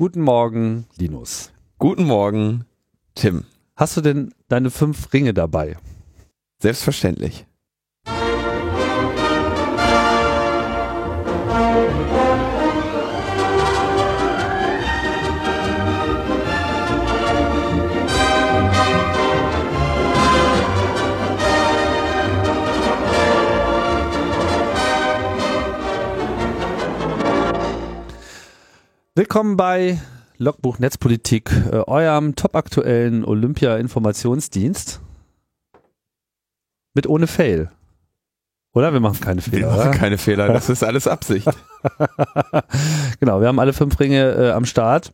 Guten Morgen, Linus. Guten Morgen, Tim. Hast du denn deine fünf Ringe dabei? Selbstverständlich. Willkommen bei Logbuch Netzpolitik, äh, eurem topaktuellen Olympia-Informationsdienst. Mit ohne Fail. Oder? Wir machen keine Fehler. Wir machen oder? keine Fehler, das ist alles Absicht. genau, wir haben alle fünf Ringe äh, am Start.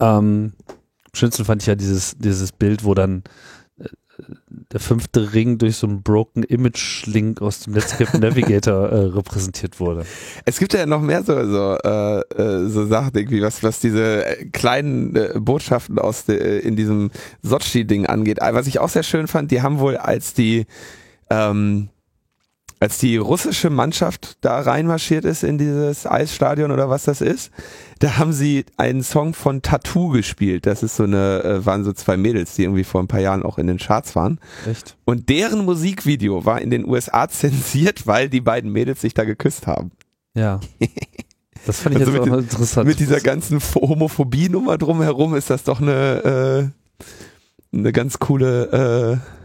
Ähm, am schönsten fand ich ja dieses, dieses Bild, wo dann der fünfte Ring durch so einen Broken Image Link aus dem Netscape Navigator äh, repräsentiert wurde. Es gibt ja noch mehr so, so, äh, äh, so Sachen irgendwie, was, was diese äh, kleinen äh, Botschaften aus de, äh, in diesem Sochi-Ding angeht. Was ich auch sehr schön fand, die haben wohl als die ähm, als die russische Mannschaft da reinmarschiert ist in dieses Eisstadion oder was das ist, da haben sie einen Song von Tattoo gespielt. Das ist so eine, äh, waren so zwei Mädels, die irgendwie vor ein paar Jahren auch in den Charts waren. Echt? Und deren Musikvideo war in den USA zensiert, weil die beiden Mädels sich da geküsst haben. Ja. Das fand ich Also jetzt auch den- interessant. Mit dieser ganzen Pho- Homophobie-Nummer drumherum ist das doch eine, äh, eine ganz coole äh,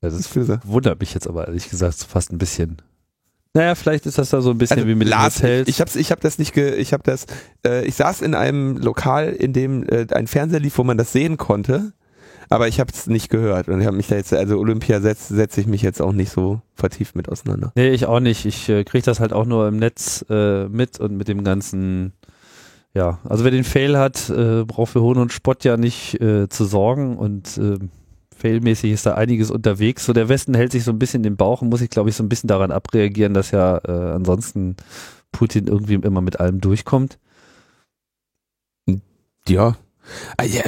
das Füße. wundert mich jetzt aber ehrlich gesagt fast ein bisschen. Naja, vielleicht ist das da so ein bisschen Also, wie mit den Lars, Hotels. ich hab's, ich hab das nicht, ge, ich hab das, äh, ich saß in einem Lokal, in dem äh, ein Fernseher lief, wo man das sehen konnte, aber ich habe es nicht gehört und ich habe mich da jetzt, also Olympia setze setz ich mich jetzt auch nicht so vertieft mit auseinander. nee, ich auch nicht. Ich äh, kriege das halt auch nur im Netz äh, mit und mit dem ganzen, ja, also wer den Fail hat, äh, braucht für Hohn und Spott ja nicht äh, zu sorgen und äh, Failmäßig ist da einiges unterwegs. So der Westen hält sich so ein bisschen den Bauch und muss sich, glaube ich, so ein bisschen daran abreagieren, dass ja äh, ansonsten Putin irgendwie immer mit allem durchkommt. Ja. Ah, ich,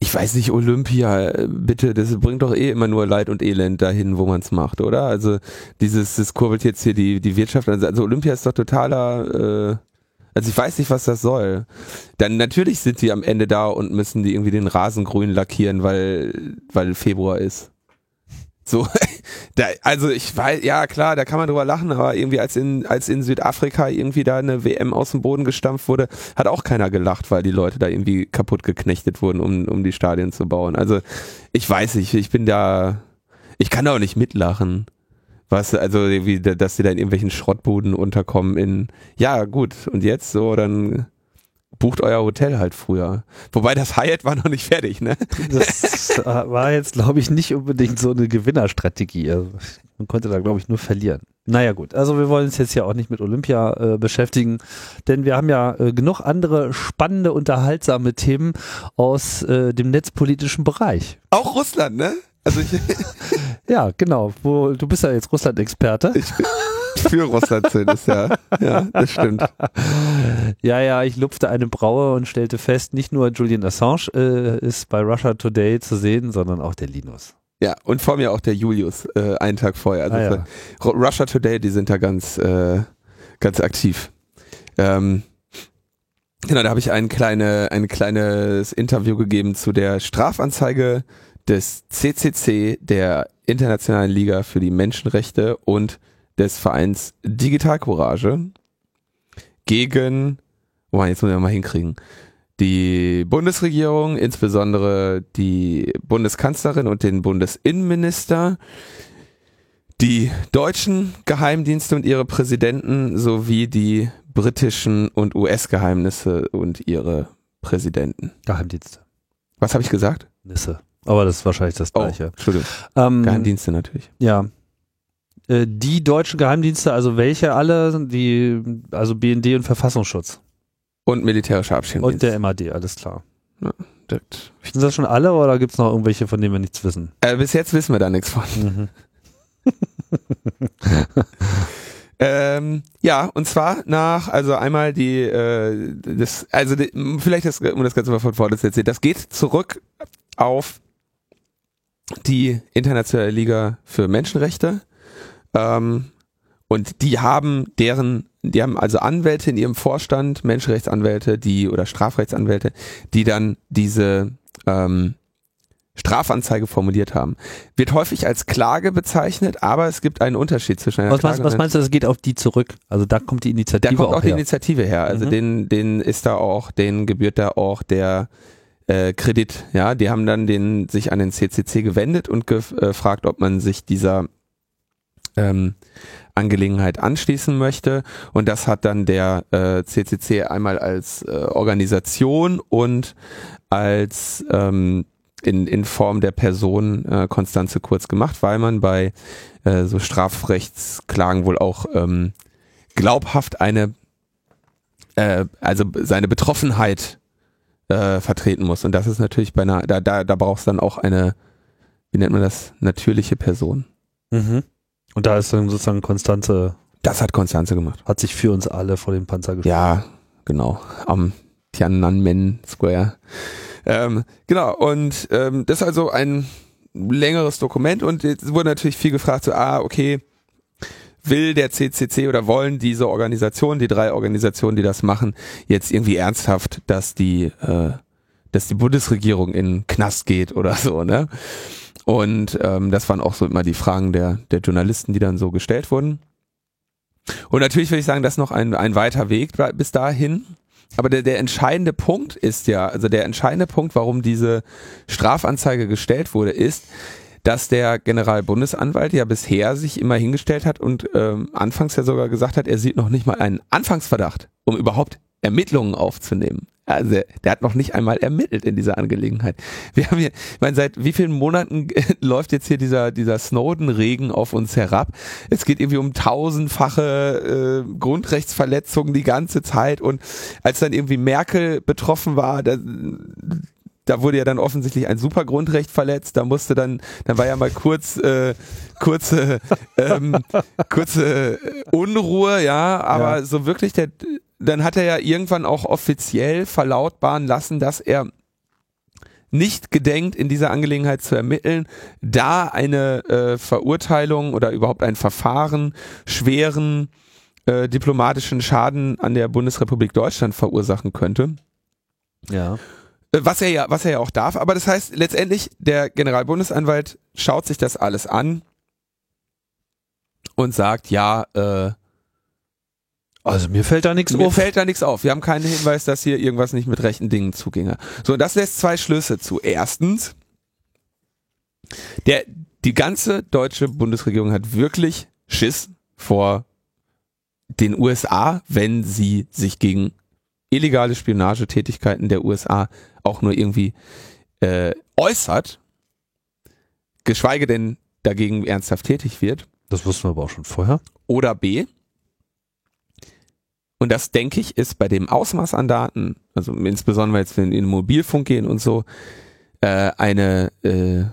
ich weiß nicht, Olympia, äh, bitte, das bringt doch eh immer nur Leid und Elend dahin, wo man es macht, oder? Also dieses, das kurbelt jetzt hier die, die Wirtschaft. Also, also Olympia ist doch totaler, äh, also ich weiß nicht, was das soll. Dann natürlich sind die am Ende da und müssen die irgendwie den Rasen grün lackieren, weil, weil Februar ist. So, da, also ich weiß, ja klar, da kann man drüber lachen, aber irgendwie als in, als in Südafrika irgendwie da eine WM aus dem Boden gestampft wurde, hat auch keiner gelacht, weil die Leute da irgendwie kaputt geknechtet wurden, um, um die Stadien zu bauen. Also ich weiß nicht, ich bin da, ich kann da auch nicht mitlachen. Was, also wie, dass die da in irgendwelchen Schrottbuden unterkommen in, ja gut, und jetzt so, dann bucht euer Hotel halt früher. Wobei das Hyatt war noch nicht fertig, ne? Das war jetzt, glaube ich, nicht unbedingt so eine Gewinnerstrategie. Also, man konnte da, glaube ich, nur verlieren. Naja gut, also wir wollen uns jetzt ja auch nicht mit Olympia äh, beschäftigen, denn wir haben ja äh, genug andere spannende, unterhaltsame Themen aus äh, dem netzpolitischen Bereich. Auch Russland, ne? Also ich, Ja, genau. Wo, du bist ja jetzt Russland-Experte. für Russland sind es, ja. Ja, das stimmt. Ja, ja, ich lupfte eine Braue und stellte fest, nicht nur Julian Assange äh, ist bei Russia Today zu sehen, sondern auch der Linus. Ja, und vor mir auch der Julius, äh, einen Tag vorher. Also Ah, ja. Russia Today, die sind da ganz, äh, ganz aktiv. Ähm, genau, da habe ich ein, kleine, ein kleines Interview gegeben zu der Strafanzeige des CCC, der Internationalen Liga für die Menschenrechte und des Vereins Digital Courage gegen, oh, jetzt muss ich mal hinkriegen, die Bundesregierung, insbesondere die Bundeskanzlerin und den Bundesinnenminister, die deutschen Geheimdienste und ihre Präsidenten sowie die britischen und US-Geheimnisse und ihre Präsidenten. Geheimdienste. Was habe ich gesagt? Nisse. Aber das ist wahrscheinlich das Oh, gleiche. Entschuldigung. Ähm, Geheimdienste natürlich. Ja. Äh, Die deutschen Geheimdienste, also welche alle? Die, also BND und Verfassungsschutz. Und militärischer Abschirmdienst. Und der MAD, alles klar. Direkt. Sind das schon alle oder gibt es noch irgendwelche, von denen wir nichts wissen? Äh, bis jetzt wissen wir da nichts von. Mhm. Ähm, ja, und zwar nach, also einmal die, äh, das, also die, vielleicht das, um das Ganze mal von vorne zu erzählen, das geht zurück auf die Internationale Liga für Menschenrechte ähm, Und die haben deren, die haben also Anwälte in ihrem Vorstand, Menschenrechtsanwälte, die oder Strafrechtsanwälte, die dann diese ähm, Strafanzeige formuliert haben. Wird häufig als Klage bezeichnet, aber es gibt einen Unterschied zwischen einer Was, Klage meinst, was und meinst du, das geht auf die zurück? Also da kommt die Initiative da kommt auch, die her. Initiative her. Also Mhm. den, den ist da auch, den gebührt da auch der äh, Kredit. Ja, die haben dann den sich an den CCC gewendet und gefragt, ob man sich dieser ähm, Angelegenheit anschließen möchte. Und das hat dann der äh, CCC einmal als äh, Organisation und als ähm, in, in Form der Person äh, Konstanze Kurz gemacht, weil man bei äh, so Strafrechtsklagen wohl auch ähm, glaubhaft eine, äh, also seine Betroffenheit äh, vertreten muss. Und das ist natürlich bei einer, da, da, da brauchst du dann auch eine, wie nennt man das, natürliche Person. Mhm. Und da ist dann sozusagen Konstanze, Das hat Konstanze gemacht. hat sich für uns alle vor den Panzer gestellt. Ja, genau. Am Tiananmen Square. Ähm, genau, und ähm, das ist also ein längeres Dokument und jetzt wurde natürlich viel gefragt, so, ah, okay, will der CCC oder wollen diese Organisationen, die drei Organisationen, die das machen, jetzt irgendwie ernsthaft, dass die, äh, dass die Bundesregierung in den Knast geht oder so, ne? Und ähm, das waren auch so immer die Fragen der, der Journalisten, die dann so gestellt wurden. Und natürlich würde ich sagen, das ist noch ein, ein weiter Weg bis dahin. Aber der, der entscheidende Punkt ist ja, also der entscheidende Punkt, warum diese Strafanzeige gestellt wurde, ist, dass der Generalbundesanwalt ja bisher sich immer hingestellt hat und ähm, anfangs ja sogar gesagt hat, er sieht noch nicht mal einen Anfangsverdacht, um überhaupt Ermittlungen aufzunehmen. Also der, hat noch nicht einmal ermittelt in dieser Angelegenheit. Wir haben hier, ich meine, seit wie vielen Monaten läuft jetzt hier dieser, dieser Snowden-Regen auf uns herab? Es geht irgendwie um tausendfache äh, Grundrechtsverletzungen die ganze Zeit und als dann irgendwie Merkel betroffen war, da, da wurde ja dann offensichtlich ein super Grundrecht verletzt. Da musste dann, dann war ja mal kurz äh, kurze ähm, kurze Unruhe, ja, aber Ja. so wirklich der, dann hat er ja irgendwann auch offiziell verlautbaren lassen, dass er nicht gedenkt, in dieser Angelegenheit zu ermitteln, da eine äh, Verurteilung oder überhaupt ein Verfahren schweren äh, diplomatischen Schaden an der Bundesrepublik Deutschland verursachen könnte. Ja. Äh, Was er ja, was er ja auch darf. Aber das heißt, letztendlich, der Generalbundesanwalt schaut sich das alles an und sagt, ja, äh, Also mir fällt da nichts mir auf. fällt da nichts auf. Wir haben keinen Hinweis, dass hier irgendwas nicht mit rechten Dingen zuginge. So, und das lässt zwei Schlüsse zu. Erstens, der, die ganze deutsche Bundesregierung hat wirklich Schiss vor den USA, wenn sie sich gegen illegale Spionagetätigkeiten der USA auch nur irgendwie äh, äußert, geschweige denn dagegen ernsthaft tätig wird. Das wussten wir aber auch schon vorher. Oder B. Und das denke ich ist bei dem Ausmaß an Daten, also insbesondere jetzt wenn wir in den Mobilfunk gehen und so, äh, eine äh,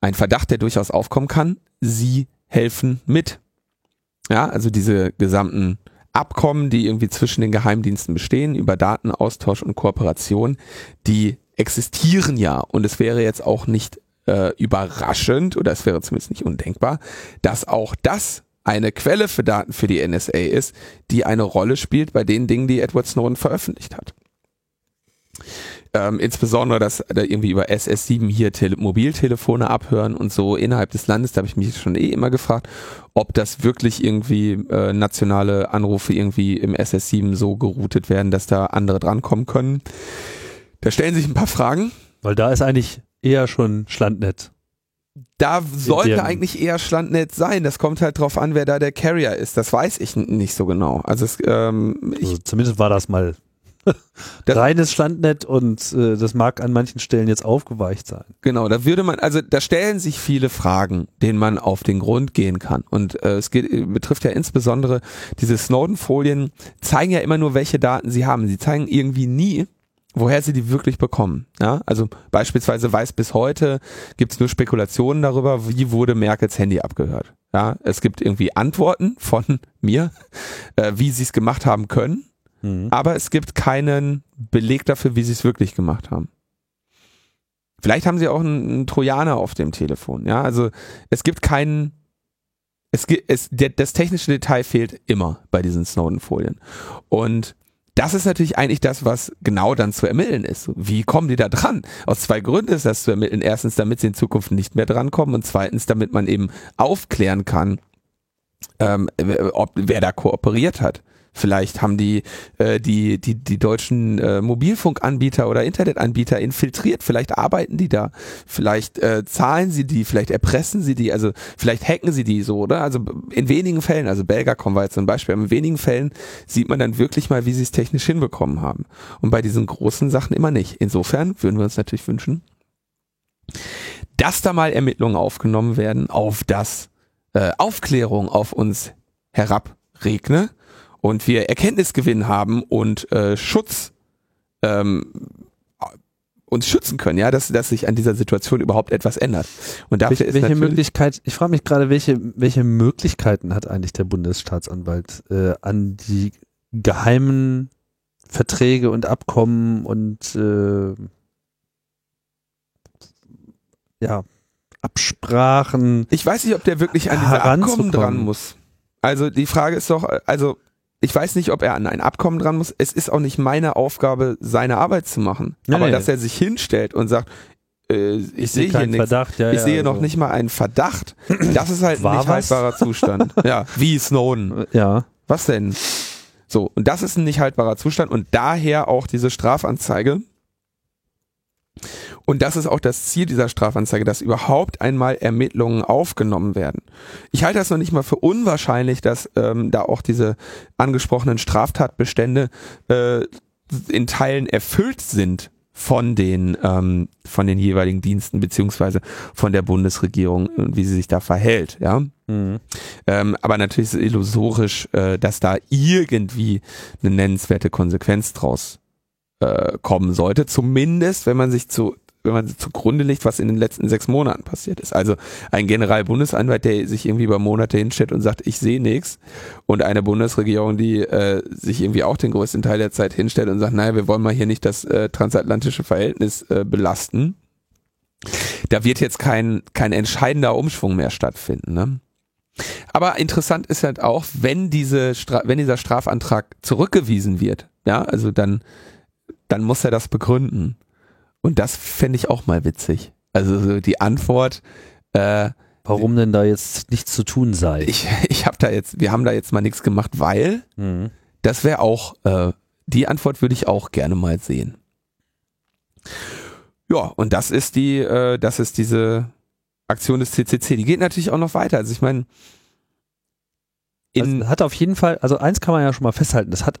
ein Verdacht, der durchaus aufkommen kann. Sie helfen mit. Ja, also diese gesamten Abkommen, die irgendwie zwischen den Geheimdiensten bestehen über Datenaustausch und Kooperation, die existieren ja. Und es wäre jetzt auch nicht äh, überraschend oder es wäre zumindest nicht undenkbar, dass auch das eine Quelle für Daten für die NSA ist, die eine Rolle spielt bei den Dingen, die Edward Snowden veröffentlicht hat. Ähm, insbesondere, dass da irgendwie über SS7 hier Tele Mobiltelefone abhören und so innerhalb des Landes, da habe ich mich schon eh immer gefragt, ob das wirklich irgendwie äh, nationale Anrufe irgendwie im SS7 so geroutet werden, dass da andere drankommen können. Da stellen sich ein paar Fragen. Weil da ist eigentlich eher schon Schlandnetz. Da sollte eigentlich eher Schlandnetz sein. Das kommt halt drauf an, wer da der Carrier ist. Das weiß ich nicht so genau. Also es, ähm, Also zumindest war das mal Das- reines Schlandnetz und äh, das mag an manchen Stellen jetzt aufgeweicht sein. Genau, da würde man, also da stellen sich viele Fragen, denen man auf den Grund gehen kann. Und äh, es geht, betrifft ja insbesondere diese Snowden-Folien, zeigen ja immer nur, welche Daten sie haben. Sie zeigen irgendwie nie, woher sie die wirklich bekommen. Ja? Also beispielsweise weiß bis heute, gibt es nur Spekulationen darüber, wie wurde Merkels Handy abgehört. Ja? Es gibt irgendwie Antworten von mir, äh, wie sie es gemacht haben können, Mhm. aber es gibt keinen Beleg dafür, wie sie es wirklich gemacht haben. Vielleicht haben sie auch einen, einen Trojaner auf dem Telefon, ja. Also es gibt keinen, Es, es, der, das technische Detail fehlt immer bei diesen Snowden-Folien. Und das ist natürlich eigentlich das, was genau dann zu ermitteln ist. Wie kommen die da dran? Aus zwei Gründen ist das zu ermitteln. Erstens, damit sie in Zukunft nicht mehr drankommen und zweitens, damit man eben aufklären kann, ähm, ob wer da kooperiert hat. Vielleicht haben die äh, die die die deutschen äh, Mobilfunkanbieter oder Internetanbieter infiltriert. Vielleicht arbeiten die da. Vielleicht äh, zahlen sie die. Vielleicht erpressen sie die. Also vielleicht hacken sie die so, oder? Also in wenigen Fällen. Also Belgacom war jetzt ein Beispiel. In wenigen Fällen sieht man dann wirklich mal, wie sie es technisch hinbekommen haben. Und bei diesen großen Sachen immer nicht. Insofern würden wir uns natürlich wünschen, dass da mal Ermittlungen aufgenommen werden, auf das äh, Aufklärung auf uns herabregne und wir Erkenntnisgewinn haben und äh, Schutz ähm, uns schützen können, ja, dass, dass sich an dieser Situation überhaupt etwas ändert. Und dafür welche, ist welche Möglichkeit, ich frage mich gerade, welche, welche Möglichkeiten hat eigentlich der Bundesstaatsanwalt äh, an die geheimen Verträge und Abkommen und äh, ja, Absprachen. Ich weiß nicht, ob der wirklich an diese Abkommen dran muss. Also die Frage ist doch, also ich weiß nicht, ob er an ein Abkommen dran muss. Es ist auch nicht meine Aufgabe, seine Arbeit zu machen. Nee, Aber nee. dass er sich hinstellt und sagt, äh, ich, ich sehe hier nichts. Verdacht, ja, ich ja, sehe also. noch nicht mal einen Verdacht. Das ist halt War ein nicht was? haltbarer Zustand. ja, wie Snowden. Ja. Was denn? So, und das ist ein nicht haltbarer Zustand und daher auch diese Strafanzeige. Und das ist auch das Ziel dieser Strafanzeige, dass überhaupt einmal Ermittlungen aufgenommen werden. Ich halte das noch nicht mal für unwahrscheinlich, dass ähm, da auch diese angesprochenen Straftatbestände äh, in Teilen erfüllt sind von den ähm, von den jeweiligen Diensten beziehungsweise von der Bundesregierung und wie sie sich da verhält, ja. Mhm. Ähm, aber natürlich ist es illusorisch, äh, dass da irgendwie eine nennenswerte Konsequenz draus äh, kommen sollte. Zumindest, wenn man sich zu wenn man zugrunde legt, was in den letzten sechs Monaten passiert ist. Also ein Generalbundesanwalt, der sich irgendwie über Monate hinstellt und sagt, ich sehe nichts, und eine Bundesregierung, die äh, sich irgendwie auch den größten Teil der Zeit hinstellt und sagt, naja, wir wollen mal hier nicht das äh, transatlantische Verhältnis äh, belasten. Da wird jetzt kein, kein entscheidender Umschwung mehr stattfinden. Ne? Aber interessant ist halt auch, wenn diese Stra wenn dieser Strafantrag zurückgewiesen wird, ja, also dann dann muss er das begründen. Und das fände ich auch mal witzig. Also die Antwort, äh, warum denn da jetzt nichts zu tun sei. Ich, ich habe da jetzt, wir haben da jetzt mal nichts gemacht, weil mhm. das wäre auch, äh, die Antwort würde ich auch gerne mal sehen. Ja, und das ist die, äh, das ist diese Aktion des CCC. Die geht natürlich auch noch weiter. Also ich meine, in hat auf jeden Fall, also eins kann man ja schon mal festhalten, das hat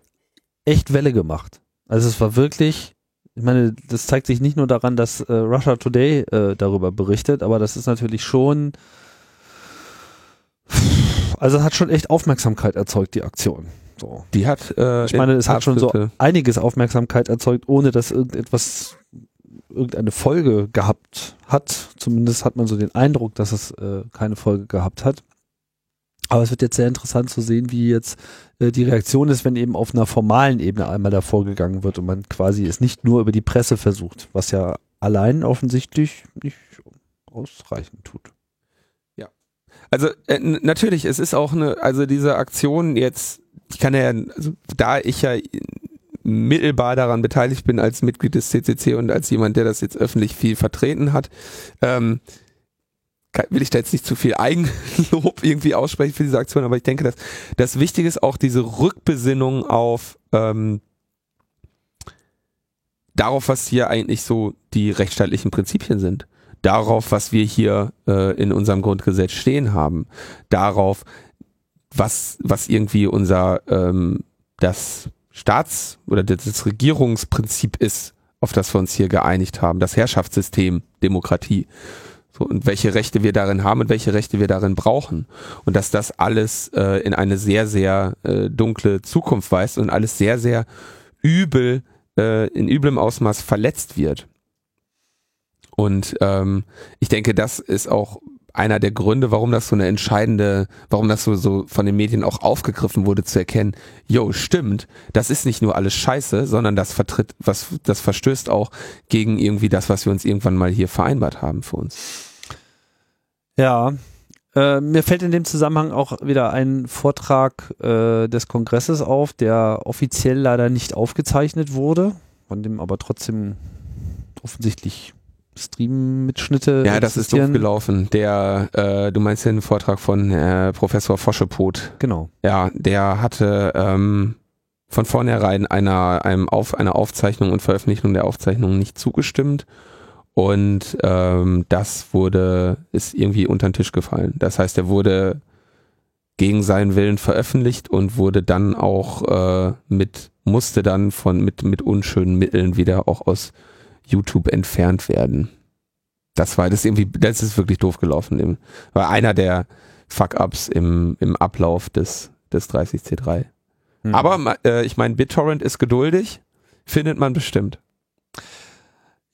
echt Welle gemacht. Also es war wirklich, ich meine, das zeigt sich nicht nur daran, dass äh, Russia Today äh, darüber berichtet, aber das ist natürlich schon, also es hat schon echt Aufmerksamkeit erzeugt, die Aktion. So. Die hat, äh, ich meine, es hat schon so einiges Aufmerksamkeit erzeugt, ohne dass irgendetwas, irgendeine Folge gehabt hat. Zumindest hat man so den Eindruck, dass es äh, keine Folge gehabt hat. Aber es wird jetzt sehr interessant zu sehen, wie jetzt äh, die Reaktion ist, wenn eben auf einer formalen Ebene einmal davor gegangen wird und man quasi es nicht nur über die Presse versucht, was ja allein offensichtlich nicht ausreichend tut. Ja. Also äh, natürlich, es ist auch eine, also diese Aktion jetzt, ich kann ja, also da ich ja mittelbar daran beteiligt bin als Mitglied des CCC und als jemand, der das jetzt öffentlich viel vertreten hat, ähm, will ich da jetzt nicht zu viel Eigenlob irgendwie aussprechen für diese Aktion, aber ich denke, dass das Wichtige ist auch diese Rückbesinnung auf ähm, darauf, was hier eigentlich so die rechtsstaatlichen Prinzipien sind, darauf, was wir hier äh, in unserem Grundgesetz stehen haben, darauf, was was irgendwie unser ähm, das Staats- oder das Regierungsprinzip ist, auf das wir uns hier geeinigt haben, das Herrschaftssystem Demokratie. So, und welche Rechte wir darin haben und welche Rechte wir darin brauchen. Und dass das alles äh, in eine sehr, sehr äh, dunkle Zukunft weist und alles sehr, sehr übel, äh, in üblem Ausmaß verletzt wird. Und ähm, ich denke, das ist auch einer der Gründe, warum das so eine entscheidende, warum das so, so von den Medien auch aufgegriffen wurde, zu erkennen, jo, stimmt, das ist nicht nur alles scheiße, sondern das vertritt, was, das verstößt auch gegen irgendwie das, was wir uns irgendwann mal hier vereinbart haben für uns. Ja, Äh, mir fällt in dem Zusammenhang auch wieder ein Vortrag äh, des Kongresses auf, der offiziell leider nicht aufgezeichnet wurde, von dem aber trotzdem offensichtlich Stream-Mitschnitte. Ja, das ist doof gelaufen. Der, äh, du meinst den Vortrag von äh, Professor Foschepot. Genau. Ja, der hatte ähm, von vornherein einer, einem Auf, einer Aufzeichnung und Veröffentlichung der Aufzeichnung nicht zugestimmt. Und ähm, das wurde, ist irgendwie unter den Tisch gefallen. Das heißt, er wurde gegen seinen Willen veröffentlicht und wurde dann auch äh, mit, musste dann von mit, mit unschönen Mitteln wieder auch aus YouTube entfernt werden. Das war das irgendwie, das ist wirklich doof gelaufen. War einer der Fuck-Ups im, im Ablauf des, des 30C3. Hm. Aber äh, ich meine, BitTorrent ist geduldig, findet man bestimmt.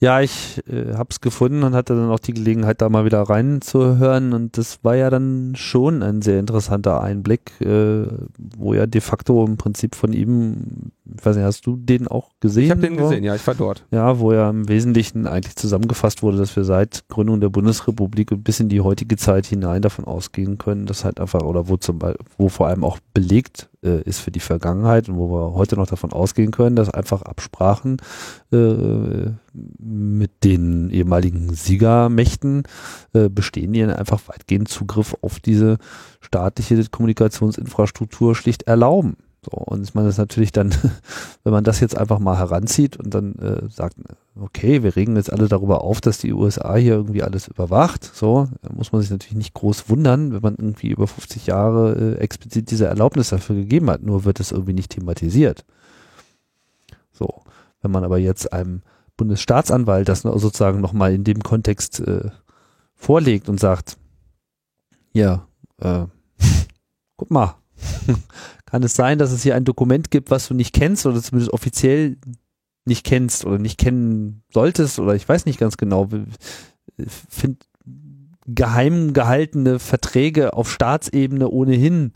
Ja, ich äh, habe es gefunden und hatte dann auch die Gelegenheit, da mal wieder reinzuhören. Und das war ja dann schon ein sehr interessanter Einblick, äh, wo ja de facto im Prinzip von ihm, ich weiß nicht, hast du den auch gesehen? Ich habe den gesehen, ja, ich war dort. Ja, wo ja im Wesentlichen eigentlich zusammengefasst wurde, dass wir seit Gründung der Bundesrepublik bis in die heutige Zeit hinein davon ausgehen können, dass halt einfach, oder wo zum Beispiel, wo vor allem auch belegt äh, ist für die Vergangenheit und wo wir heute noch davon ausgehen können, dass einfach Absprachen äh, mit den ehemaligen Siegermächten äh, bestehen, die einfach weitgehend Zugriff auf diese staatliche Kommunikationsinfrastruktur schlicht erlauben. So, und ich meine, das ist natürlich dann, wenn man das jetzt einfach mal heranzieht und dann äh, sagt, okay, wir regen jetzt alle darüber auf, dass die USA hier irgendwie alles überwacht, so, da muss man sich natürlich nicht groß wundern, wenn man irgendwie über 50 Jahre äh, explizit diese Erlaubnis dafür gegeben hat, nur wird es irgendwie nicht thematisiert. So, wenn man aber jetzt einem Bundesstaatsanwalt das sozusagen nochmal in dem Kontext äh, vorlegt und sagt, ja, äh, guck mal, kann es sein, dass es hier ein Dokument gibt, was du nicht kennst oder zumindest offiziell nicht kennst oder nicht kennen solltest oder ich weiß nicht ganz genau. Find geheim gehaltene Verträge auf Staatsebene ohnehin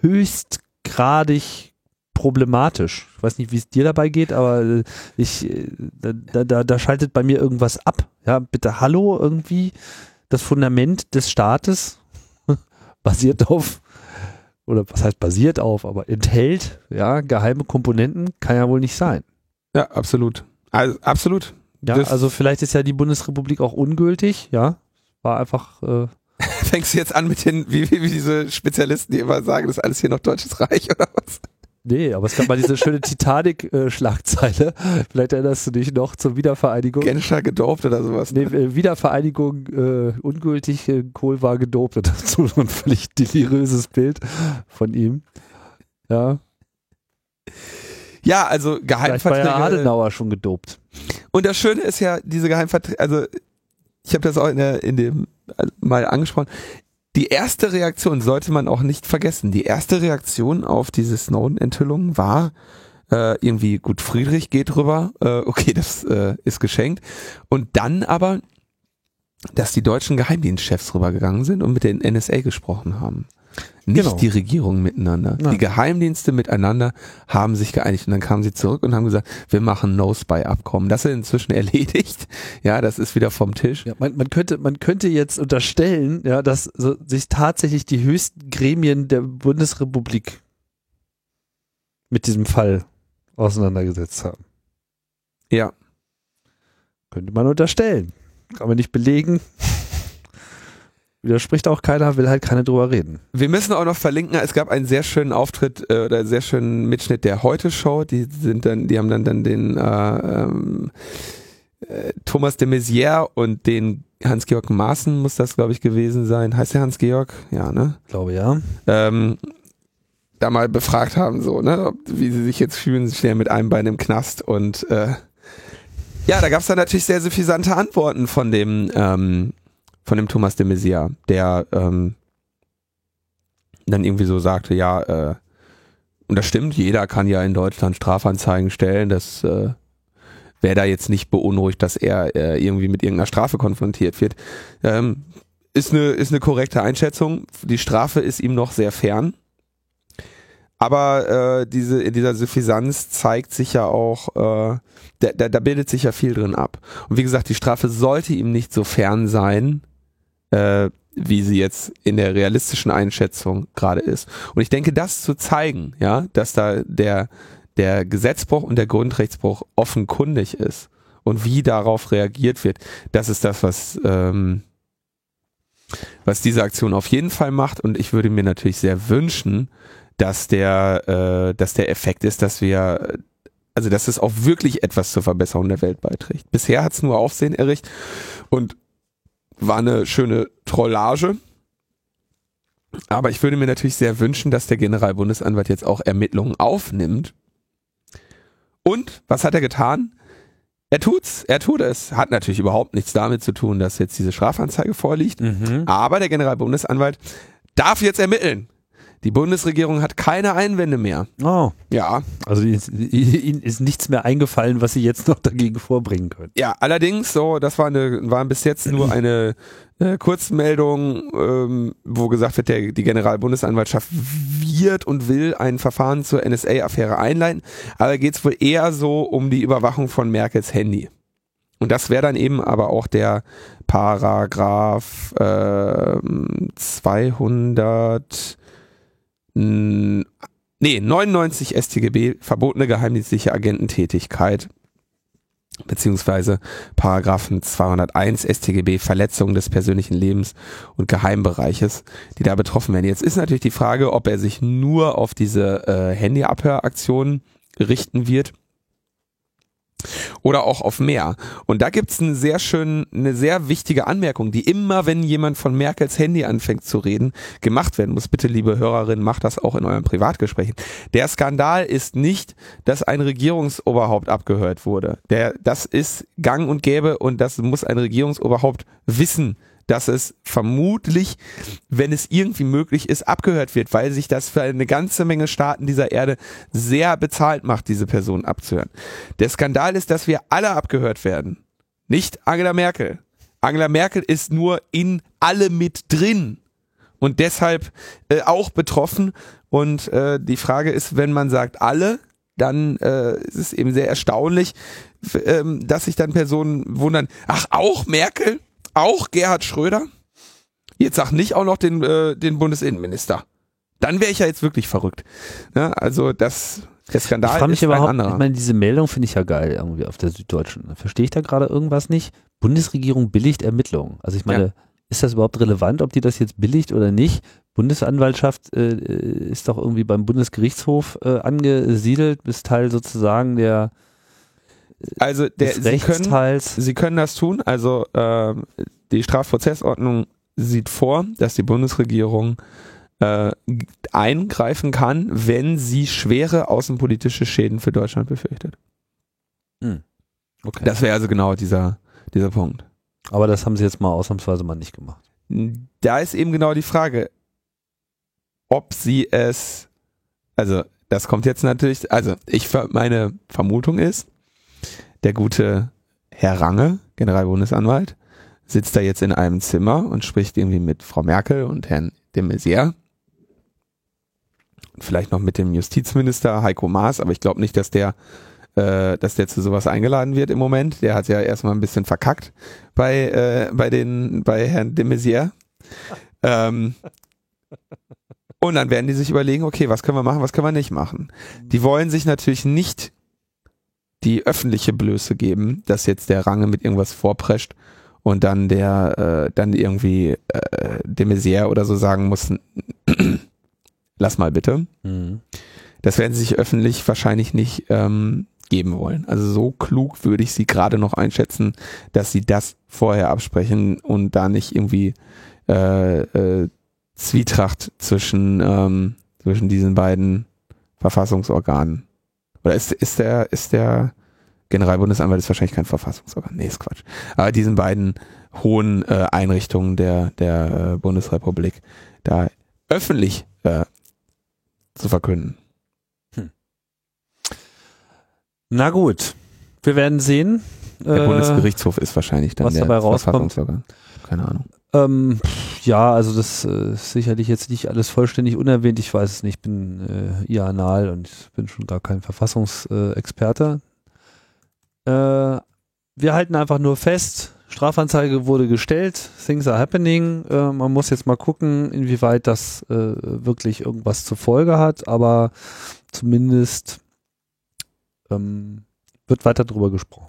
höchstgradig problematisch. Ich weiß nicht, wie es dir dabei geht, aber ich, da, da, da schaltet bei mir irgendwas ab. Ja, bitte Hallo irgendwie. Das Fundament des Staates basiert auf oder was heißt basiert auf, aber enthält, ja, geheime Komponenten, kann ja wohl nicht sein. Ja, absolut. Also, absolut. Ja, das also vielleicht ist ja die Bundesrepublik auch ungültig, ja. War einfach. Äh Fängst du jetzt an mit den, wie, wie, wie diese Spezialisten, die immer sagen, das ist alles hier noch Deutsches Reich oder was? Nee, aber es gab mal diese schöne Titanic-Schlagzeile. Vielleicht erinnerst du dich noch zur Wiedervereinigung. Genscher gedopt oder sowas. Nee, äh, Wiedervereinigung äh, ungültig, äh, Kohl war gedopt. Dazu so ein völlig deliröses Bild von ihm. Ja. Ja, also Geheimverträge. Vielleicht war ja Adenauer schon gedopt. Und das Schöne ist ja, diese Geheimverträge, also ich habe das auch in, der, in dem mal angesprochen die erste Reaktion sollte man auch nicht vergessen. Die erste Reaktion auf diese Snowden-Enthüllung war äh, irgendwie, gut, Friedrich geht rüber, äh, okay, das äh, ist geschenkt. Und dann aber, dass die deutschen Geheimdienstchefs rübergegangen sind und mit den NSA gesprochen haben. Nicht genau. die Regierung miteinander. Nein. Die Geheimdienste miteinander haben sich geeinigt und dann kamen sie zurück und haben gesagt, wir machen No-Spy-Abkommen. Das ist inzwischen erledigt. Ja, das ist wieder vom Tisch. Ja, man, man könnte, man könnte jetzt unterstellen, ja, dass so, sich tatsächlich die höchsten Gremien der Bundesrepublik mit diesem Fall auseinandergesetzt haben. Ja. Könnte man unterstellen. Kann man nicht belegen. Widerspricht auch keiner, will halt keiner drüber reden. Wir müssen auch noch verlinken, es gab einen sehr schönen Auftritt äh, oder sehr schönen Mitschnitt der Heute-Show. Die sind dann, die haben dann, dann den äh, ähm, äh, Thomas de Maizière und den Hans-Georg Maaßen muss das, glaube ich, gewesen sein. Heißt der Hans-Georg? Ja, ne? Ich glaube ja. Ähm, da mal befragt haben, so, ne, wie sie sich jetzt fühlen, sie stehen mit einem Bein im Knast und äh, ja, da gab es dann natürlich sehr suffisante Antworten von dem ähm, von dem Thomas de Maizière, der ähm, dann irgendwie so sagte, ja, äh, und das stimmt, jeder kann ja in Deutschland Strafanzeigen stellen, das äh, wäre da jetzt nicht beunruhigt, dass er äh, irgendwie mit irgendeiner Strafe konfrontiert wird. Ähm, ist eine ist eine korrekte Einschätzung. Die Strafe ist ihm noch sehr fern. Aber äh, diese in dieser Suffisanz zeigt sich ja auch, äh, da, da, da bildet sich ja viel drin ab. Und wie gesagt, die Strafe sollte ihm nicht so fern sein, äh, wie sie jetzt in der realistischen Einschätzung gerade ist. Und ich denke, das zu zeigen, ja, dass da der, der Gesetzbruch und der Grundrechtsbruch offenkundig ist und wie darauf reagiert wird, das ist das, was, ähm, was diese Aktion auf jeden Fall macht. Und ich würde mir natürlich sehr wünschen, dass der, äh, dass der Effekt ist, dass wir also dass es auch wirklich etwas zur Verbesserung der Welt beiträgt. Bisher hat es nur Aufsehen errichtet und war eine schöne Trollage. Aber ich würde mir natürlich sehr wünschen, dass der Generalbundesanwalt jetzt auch Ermittlungen aufnimmt. Und was hat er getan? Er tut's, er tut es. Hat natürlich überhaupt nichts damit zu tun, dass jetzt diese Strafanzeige vorliegt. Mhm. Aber der Generalbundesanwalt darf jetzt ermitteln. Die Bundesregierung hat keine Einwände mehr. Oh. Ja. Also ihnen ist nichts mehr eingefallen, was sie jetzt noch dagegen vorbringen können. Ja, allerdings, so, das war eine, war bis jetzt nur eine äh, Kurzmeldung, ähm, wo gesagt wird, der, die Generalbundesanwaltschaft wird und will ein Verfahren zur NSA-Affäre einleiten. Aber geht es wohl eher so um die Überwachung von Merkels Handy. Und das wäre dann eben aber auch der Paragraph äh, 200 nee, 99 StGB, verbotene geheimdienstliche Agententätigkeit, beziehungsweise Paragraphen 201 StGB, Verletzung des persönlichen Lebens und Geheimbereiches, die da betroffen werden. Jetzt ist natürlich die Frage, ob er sich nur auf diese äh, Handyabhöraktionen richten wird oder auch auf mehr. Und da gibt's eine sehr schön, eine sehr wichtige Anmerkung, die immer, wenn jemand von Merkels Handy anfängt zu reden, gemacht werden muss. Bitte, liebe Hörerinnen, macht das auch in euren Privatgesprächen. Der Skandal ist nicht, dass ein Regierungsoberhaupt abgehört wurde. Der, das ist gang und gäbe und das muss ein Regierungsoberhaupt wissen, dass es vermutlich, wenn es irgendwie möglich ist, abgehört wird, weil sich das für eine ganze Menge Staaten dieser Erde sehr bezahlt macht, diese Person abzuhören. Der Skandal ist, dass wir alle abgehört werden. Nicht Angela Merkel. Angela Merkel ist nur in alle mit drin und deshalb äh, auch betroffen. Und äh, die Frage ist, wenn man sagt alle, dann äh, ist es eben sehr erstaunlich, ähm, dass sich dann Personen wundern, ach, auch Merkel? Auch Gerhard Schröder. Jetzt sag nicht auch noch den, äh, den Bundesinnenminister. Dann wäre ich ja jetzt wirklich verrückt. Ja, also das, der Skandal ich frage mich ist überhaupt, ein anderer. Ich meine, diese Meldung finde ich ja geil irgendwie auf der Süddeutschen. Verstehe ich da gerade irgendwas nicht? Bundesregierung billigt Ermittlungen. Also ich meine, ja. ist das überhaupt relevant, ob die das jetzt billigt oder nicht? Bundesanwaltschaft äh, ist doch irgendwie beim Bundesgerichtshof äh, angesiedelt, ist Teil sozusagen der also der, Sie können, Sie können das tun. Also äh, die Strafprozessordnung sieht vor, dass die Bundesregierung äh, eingreifen kann, wenn sie schwere außenpolitische Schäden für Deutschland befürchtet. Hm. Okay. Das wäre also genau dieser, dieser Punkt. Aber das haben sie jetzt mal ausnahmsweise mal nicht gemacht. Da ist eben genau die Frage, ob sie es, also das kommt jetzt natürlich, also ich meine Vermutung ist, der gute Herr Range, Generalbundesanwalt, sitzt da jetzt in einem Zimmer und spricht irgendwie mit Frau Merkel und Herrn de Maizière. Vielleicht noch mit dem Justizminister Heiko Maas, aber ich glaube nicht, dass der, äh, dass der zu sowas eingeladen wird im Moment. Der hat ja erstmal ein bisschen verkackt bei, äh, bei den, bei Herrn de Maizière. Ähm, und dann werden die sich überlegen, okay, was können wir machen, was können wir nicht machen. Die wollen sich natürlich nicht die öffentliche Blöße geben, dass jetzt der Range mit irgendwas vorprescht und dann der, äh, dann irgendwie äh, de Maizière oder so sagen muss, lass mal bitte. Mhm. Das werden sie sich öffentlich wahrscheinlich nicht ähm, geben wollen. Also so klug würde ich sie gerade noch einschätzen, dass sie das vorher absprechen und da nicht irgendwie äh, äh, Zwietracht zwischen, ähm, zwischen diesen beiden Verfassungsorganen oder ist, ist der, ist der Generalbundesanwalt ist wahrscheinlich kein Verfassungsorgan. Nee, ist Quatsch. Aber diesen beiden hohen äh, Einrichtungen der, der äh, Bundesrepublik da öffentlich äh, zu verkünden. Hm. Na gut, wir werden sehen. Der äh, Bundesgerichtshof ist wahrscheinlich dann was der dabei rauskommt. Verfassungsorgan. Keine Ahnung. Ähm, ja, also das äh, ist sicherlich jetzt nicht alles vollständig unerwähnt. Ich weiß es nicht, ich bin äh, IANAL und bin schon gar kein Verfassungsexperte. Äh, wir halten einfach nur fest, Strafanzeige wurde gestellt, things are happening. Äh, man muss jetzt mal gucken, inwieweit das äh, wirklich irgendwas zur Folge hat, aber zumindest ähm, wird weiter drüber gesprochen.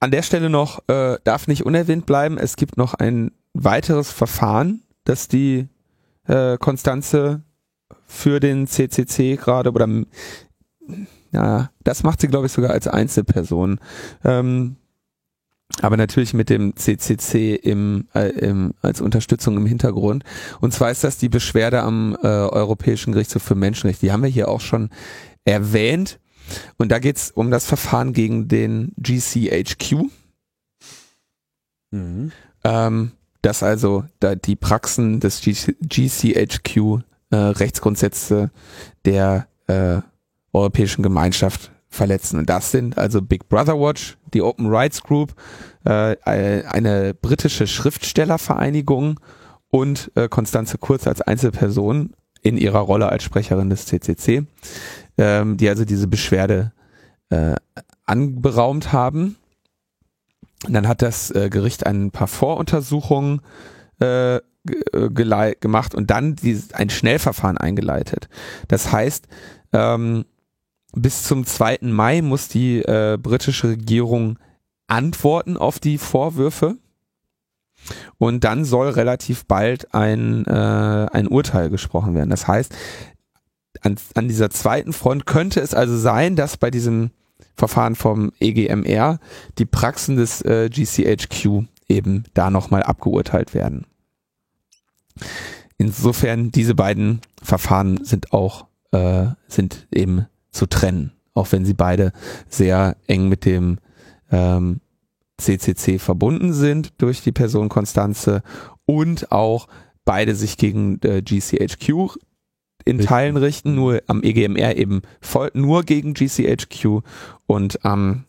An der Stelle noch, äh, darf nicht unerwähnt bleiben, es gibt noch ein weiteres Verfahren, das die äh, Konstanze für den CCC gerade oder ja, das macht sie glaube ich sogar als Einzelperson. Ähm, aber natürlich mit dem CCC im, äh, im, als Unterstützung im Hintergrund. Und zwar ist das die Beschwerde am äh, Europäischen Gerichtshof für Menschenrechte. Die haben wir hier auch schon erwähnt. Und da geht's um das Verfahren gegen den GCHQ. Mhm. Ähm, dass also da die Praxen des GCHQ äh, Rechtsgrundsätze der äh, Europäischen Gemeinschaft verletzen. Und das sind also Big Brother Watch, die Open Rights Group, äh, eine britische Schriftstellervereinigung und äh, Konstanze Kurz als Einzelperson in ihrer Rolle als Sprecherin des CCC, ähm, die also diese Beschwerde äh, anberaumt haben. Und dann hat das äh, Gericht ein paar Voruntersuchungen äh, äh gemacht und dann die, ein Schnellverfahren eingeleitet. Das heißt, ähm, bis zum 2. Mai muss die äh, britische Regierung antworten auf die Vorwürfe. Und dann soll relativ bald ein, äh, ein Urteil gesprochen werden. Das heißt, an, an dieser zweiten Front könnte es also sein, dass bei diesem Verfahren vom EGMR die Praxen des äh, GCHQ eben da nochmal abgeurteilt werden. Insofern, diese beiden Verfahren sind auch, äh, sind eben zu trennen, auch wenn sie beide sehr eng mit dem ähm, CCC verbunden sind durch die Person Konstanze und auch beide sich gegen äh, GCHQ in Teilen richten, nur am EGMR eben voll, nur gegen GCHQ und ähm,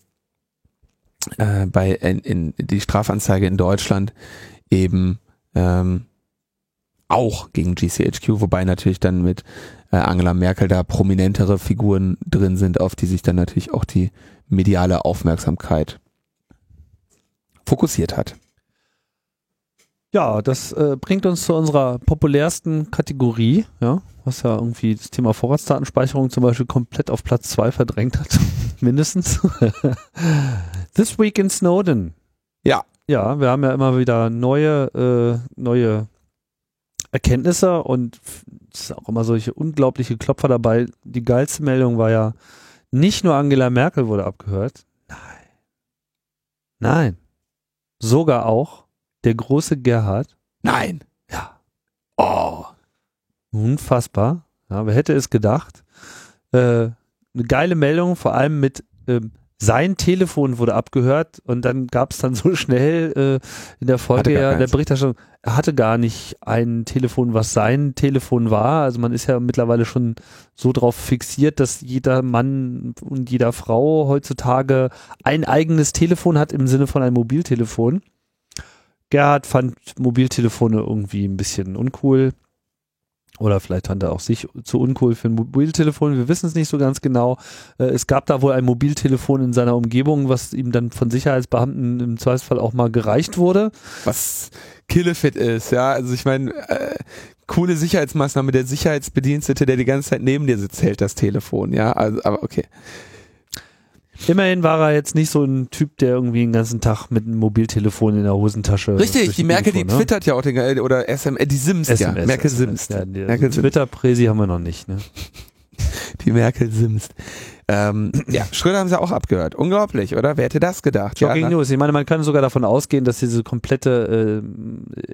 äh, bei in, in die Strafanzeige in Deutschland eben ähm, auch gegen GCHQ, wobei natürlich dann mit äh, Angela Merkel da prominentere Figuren drin sind, auf die sich dann natürlich auch die mediale Aufmerksamkeit fokussiert hat. Ja, das äh, bringt uns zu unserer populärsten Kategorie, ja, was ja irgendwie das Thema Vorratsdatenspeicherung zum Beispiel komplett auf Platz zwei verdrängt hat, mindestens. This Week in Snowden. Ja. Ja, wir haben ja immer wieder neue, äh, neue Erkenntnisse und es ist auch immer solche unglaubliche Klopfer dabei. Die geilste Meldung war ja, nicht nur Angela Merkel wurde abgehört. Nein. Nein. Sogar auch der große Gerhard. Nein. Ja. Oh. Unfassbar. Ja, wer hätte es gedacht? Äh, eine geile Meldung, vor allem mit ähm, sein Telefon wurde abgehört und dann gab es dann so schnell äh, in der Folge ja der Berichterstattung, er hatte gar nicht ein Telefon, was sein Telefon war. Also man ist ja mittlerweile schon so drauf fixiert, dass jeder Mann und jeder Frau heutzutage ein eigenes Telefon hat im Sinne von einem Mobiltelefon. Gerhard fand Mobiltelefone irgendwie ein bisschen uncool. Oder vielleicht fand er auch sich zu uncool für ein Mobiltelefon. Wir wissen es nicht so ganz genau. Äh, es gab da wohl ein Mobiltelefon in seiner Umgebung, was ihm dann von Sicherheitsbeamten im Zweifelsfall auch mal gereicht wurde. Was Killefit ist, ja. Also ich meine, äh, coole Sicherheitsmaßnahme. Der Sicherheitsbedienstete, der die ganze Zeit neben dir sitzt, hält das Telefon, ja. Also, aber okay. Immerhin war er jetzt nicht so ein Typ, der irgendwie den ganzen Tag mit einem Mobiltelefon in der Hosentasche. Richtig, die Merkel, die ne? twittert ja auch den, äh, oder SM, äh, die Sims, SMS, ja. Merkel Sims. Ja, Merkel Twitter-Präsi haben wir noch nicht, ne? die Merkel Sims. Ähm, ja, Schröder haben sie auch abgehört. Unglaublich, oder? Wer hätte das gedacht? Shocking ja, News. Ich meine, man kann sogar davon ausgehen, dass diese komplette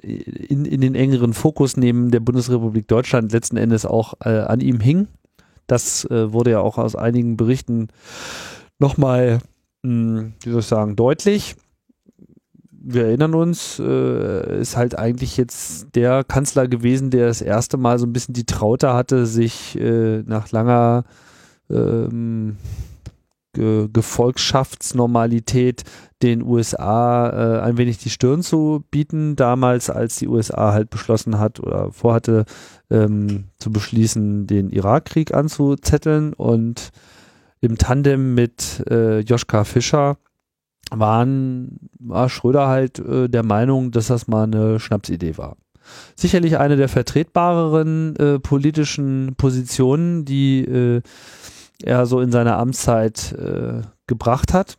äh, in, in den engeren Fokus nehmen der Bundesrepublik Deutschland letzten Endes auch äh, an ihm hing. Das äh, wurde ja auch aus einigen Berichten nochmal, hm, wie soll ich sagen, deutlich. Wir erinnern uns, äh, ist halt eigentlich jetzt der Kanzler gewesen, der das erste Mal so ein bisschen die Traute hatte, sich äh, nach langer ähm, Ge Gefolgschaftsnormalität den USA äh, ein wenig die Stirn zu bieten, damals als die USA halt beschlossen hat oder vorhatte ähm, zu beschließen, den Irakkrieg anzuzetteln und im Tandem mit äh, Joschka Fischer waren, war Schröder halt äh, der Meinung, dass das mal eine Schnapsidee war. Sicherlich eine der vertretbareren äh, politischen Positionen, die äh, er so in seiner Amtszeit äh, gebracht hat.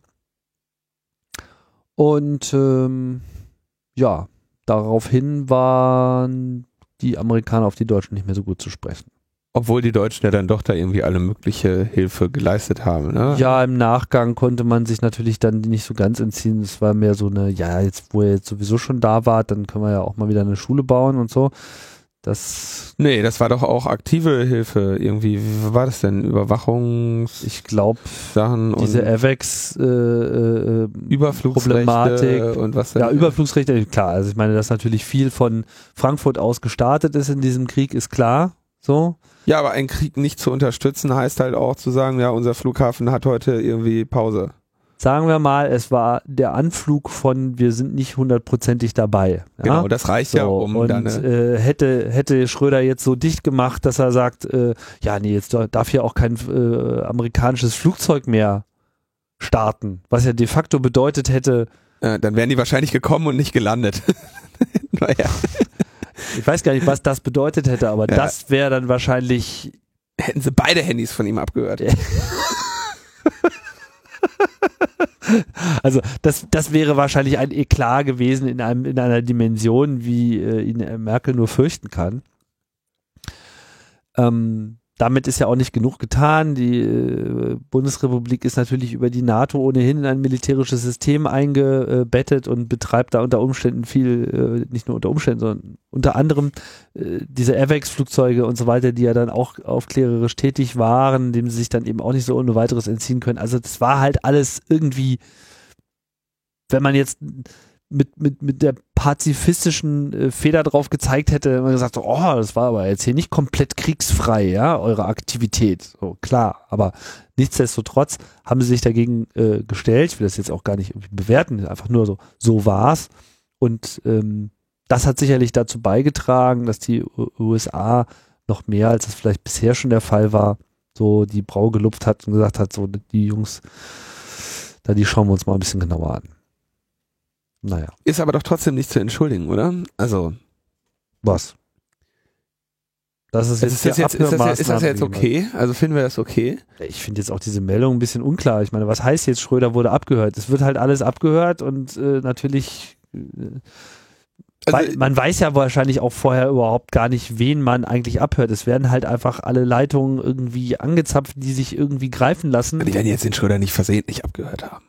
Und ähm, ja, daraufhin waren die Amerikaner auf die Deutschen nicht mehr so gut zu sprechen. Obwohl die Deutschen ja dann doch da irgendwie alle mögliche Hilfe geleistet haben, ne? Ja, im Nachgang konnte man sich natürlich dann nicht so ganz entziehen. Es war mehr so eine, ja, jetzt, wo ihr jetzt sowieso schon da wart, dann können wir ja auch mal wieder eine Schule bauen und so. Das. Nee, das war doch auch aktive Hilfe irgendwie. Wie war das denn? Überwachungs. Ich glaube, diese AVEX äh, äh, Überflugsrechte und was Ja, Überflugsrechte, klar. Also ich meine, dass natürlich viel von Frankfurt aus gestartet ist in diesem Krieg, ist klar. So. Ja, aber einen Krieg nicht zu unterstützen heißt halt auch zu sagen, ja, unser Flughafen hat heute irgendwie Pause. Sagen wir mal, es war der Anflug von, wir sind nicht hundertprozentig dabei. Ja? Genau, das reicht so, ja um. Und dann, äh, hätte, hätte Schröder jetzt so dicht gemacht, dass er sagt, äh, ja, nee, jetzt darf hier auch kein äh, amerikanisches Flugzeug mehr starten, was ja de facto bedeutet hätte. Äh, dann wären die wahrscheinlich gekommen und nicht gelandet. naja. Ich weiß gar nicht, was das bedeutet hätte, aber ja. das wäre dann wahrscheinlich. Hätten sie beide Handys von ihm abgehört. also das, das wäre wahrscheinlich ein Eklat gewesen in, einem, in einer Dimension, wie äh, ihn Merkel nur fürchten kann. Ähm, damit ist ja auch nicht genug getan. Die äh, Bundesrepublik ist natürlich über die NATO ohnehin in ein militärisches System eingebettet und betreibt da unter Umständen viel, äh, nicht nur unter Umständen, sondern unter anderem äh, diese AVEX-Flugzeuge und so weiter, die ja dann auch aufklärerisch tätig waren, dem sie sich dann eben auch nicht so ohne weiteres entziehen können. Also das war halt alles irgendwie, wenn man jetzt mit, mit, mit der pazifistischen äh, Feder drauf gezeigt hätte, man gesagt, so, oh, das war aber jetzt hier nicht komplett kriegsfrei, ja, eure Aktivität. So, klar, aber nichtsdestotrotz haben sie sich dagegen äh, gestellt. Ich will das jetzt auch gar nicht bewerten, einfach nur so, so war's. Und ähm, das hat sicherlich dazu beigetragen, dass die USA noch mehr, als es vielleicht bisher schon der Fall war, so die Brau gelupft hat und gesagt hat, so die Jungs, da die schauen wir uns mal ein bisschen genauer an. Naja. Ist aber doch trotzdem nicht zu entschuldigen, oder? Also. Was? Das ist, jetzt, ist, das jetzt, ist, das jetzt, ist das jetzt okay? Also finden wir das okay? Ich finde jetzt auch diese Meldung ein bisschen unklar. Ich meine, was heißt jetzt, Schröder wurde abgehört? Es wird halt alles abgehört und äh, natürlich. Äh, also, man weiß ja wahrscheinlich auch vorher überhaupt gar nicht, wen man eigentlich abhört. Es werden halt einfach alle Leitungen irgendwie angezapft, die sich irgendwie greifen lassen. Die werden jetzt den Schröder nicht versehentlich abgehört haben.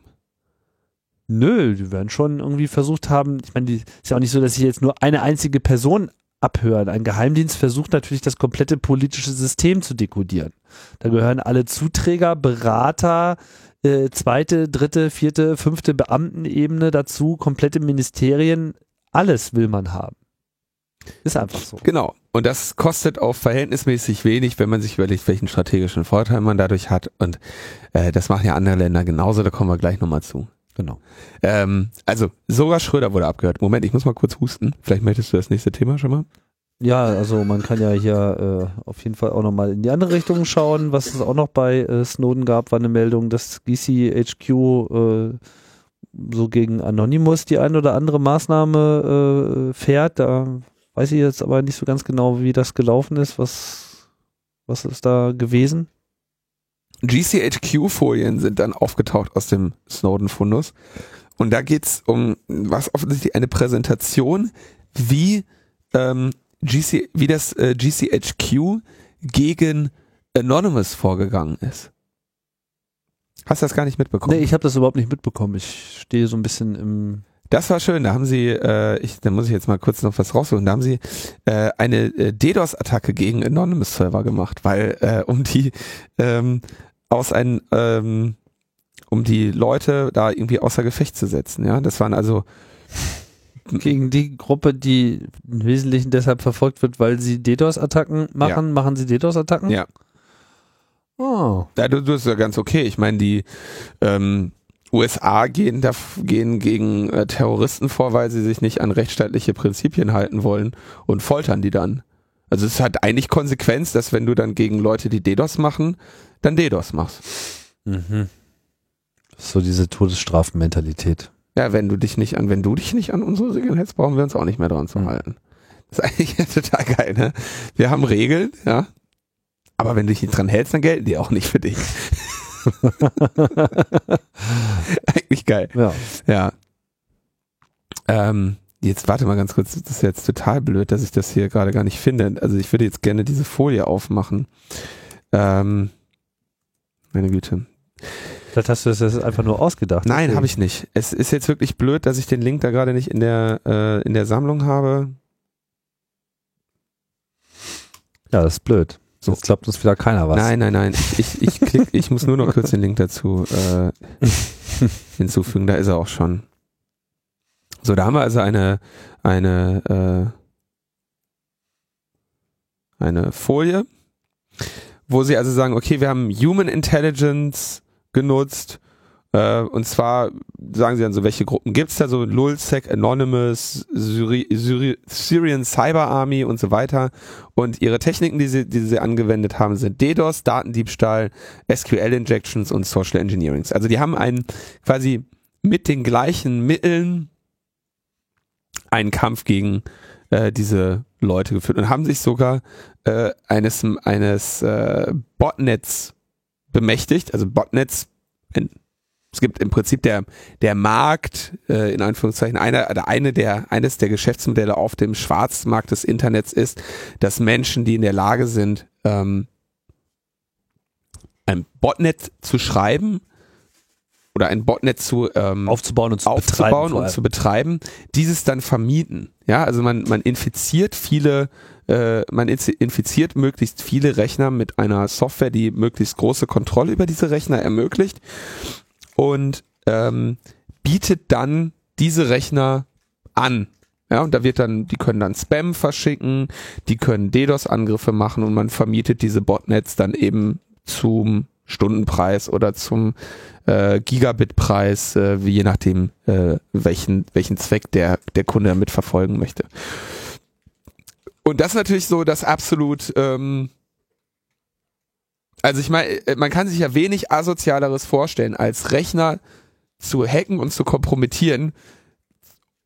Nö, die werden schon irgendwie versucht haben, ich meine, ist ja auch nicht so, dass sie jetzt nur eine einzige Person abhören. Ein Geheimdienst versucht natürlich das komplette politische System zu dekodieren. Da gehören alle Zuträger, Berater, äh, zweite, dritte, vierte, fünfte Beamtenebene dazu, komplette Ministerien, alles will man haben. Ist einfach so. Genau. Und das kostet auch verhältnismäßig wenig, wenn man sich überlegt, welchen strategischen Vorteil man dadurch hat. Und äh, das machen ja andere Länder genauso, da kommen wir gleich nochmal zu. Genau. Ähm, also sogar Schröder wurde abgehört. Moment, ich muss mal kurz husten. Vielleicht möchtest du das nächste Thema schon mal? Ja, also man kann ja hier äh, auf jeden Fall auch nochmal in die andere Richtung schauen. Was es auch noch bei äh, Snowden gab, war eine Meldung, dass GCHQ äh, so gegen Anonymous die eine oder andere Maßnahme äh, fährt. Da weiß ich jetzt aber nicht so ganz genau, wie das gelaufen ist. Was, was ist da gewesen? GCHQ-Folien sind dann aufgetaucht aus dem Snowden-Fundus. Und da geht's um was offensichtlich eine Präsentation, wie ähm, GC, wie das äh, GCHQ gegen Anonymous vorgegangen ist. Hast du das gar nicht mitbekommen? Nee, ich habe das überhaupt nicht mitbekommen. Ich stehe so ein bisschen im das war schön. Da haben sie, äh, ich, da muss ich jetzt mal kurz noch was rausholen. Da haben sie äh, eine äh, DDoS-Attacke gegen Anonymous-Server gemacht, weil äh, um die ähm, aus ein, ähm, um die Leute da irgendwie außer Gefecht zu setzen. Ja, das waren also gegen die Gruppe, die im Wesentlichen deshalb verfolgt wird, weil sie DDoS-Attacken machen, ja. machen sie DDoS-Attacken? Ja. Oh. Ja, du, du ist ja ganz okay. Ich meine, die ähm, USA gehen, da, gehen gegen äh, Terroristen vor, weil sie sich nicht an rechtsstaatliche Prinzipien halten wollen und foltern die dann. Also es hat eigentlich Konsequenz, dass wenn du dann gegen Leute, die DDoS machen, dann DDoS machst. Mhm. So diese Todesstrafenmentalität. Ja, wenn du dich nicht an, wenn du dich nicht an unsere Regeln hältst, brauchen wir uns auch nicht mehr dran zu Mhm. halten. Das ist eigentlich total geil, ne? Wir haben Regeln, ja. Aber wenn du dich nicht dran hältst, dann gelten die auch nicht für dich. eigentlich geil. Ja. Ja. Ähm, jetzt warte mal ganz kurz, das ist jetzt total blöd, dass ich das hier gerade gar nicht finde. Also ich würde jetzt gerne diese Folie aufmachen. Ähm, meine Güte. Vielleicht hast du das jetzt einfach nur ausgedacht. Nein, habe ich nicht. Es ist jetzt wirklich blöd, dass ich den Link da gerade nicht in der äh, in der Sammlung habe. Ja, das ist blöd. So. Jetzt glaubt uns wieder keiner was. Nein, nein, nein. Ich, ich, ich, klick, ich muss nur noch kurz den Link dazu äh, hinzufügen. Da ist er auch schon. So, da haben wir also eine eine äh, eine Folie, wo sie also sagen, okay, wir haben Human Intelligence genutzt. Äh, und zwar sagen sie dann so, welche Gruppen gibt's da? So Lulsec, Anonymous, Syri Syri Syrian Cyber Army und so weiter. Und ihre Techniken, die sie, die sie angewendet haben, sind DDoS, Datendiebstahl, SQL-Injections und Social Engineering. Also die haben einen quasi mit den gleichen Mitteln einen Kampf gegen äh, diese Leute geführt und haben sich sogar äh, eines, eines äh, Botnets bemächtigt. Also Botnets, es gibt im Prinzip der, der Markt, äh, in Anführungszeichen, einer, oder eine der, eines der Geschäftsmodelle auf dem Schwarzmarkt des Internets ist, dass Menschen, die in der Lage sind, ähm, ein Botnet zu schreiben oder ein Botnet zu ähm, Aufzubauen und zu aufzubauen betreiben. und zu betreiben, dieses dann vermieten. Ja, also man, man infiziert viele, äh, man infiziert möglichst viele Rechner mit einer Software, die möglichst große Kontrolle über diese Rechner ermöglicht und ähm, bietet dann diese Rechner an. Ja, und da wird dann, die können dann Spam verschicken, die können DDoS-Angriffe machen und man vermietet diese Botnets dann eben zum Stundenpreis oder zum äh, Gigabit-Preis, äh, je nachdem, äh, welchen, welchen Zweck der, der Kunde damit verfolgen möchte. Und das ist natürlich so das absolut, ähm, also ich meine, man kann sich ja wenig asozialeres vorstellen, als Rechner zu hacken und zu kompromittieren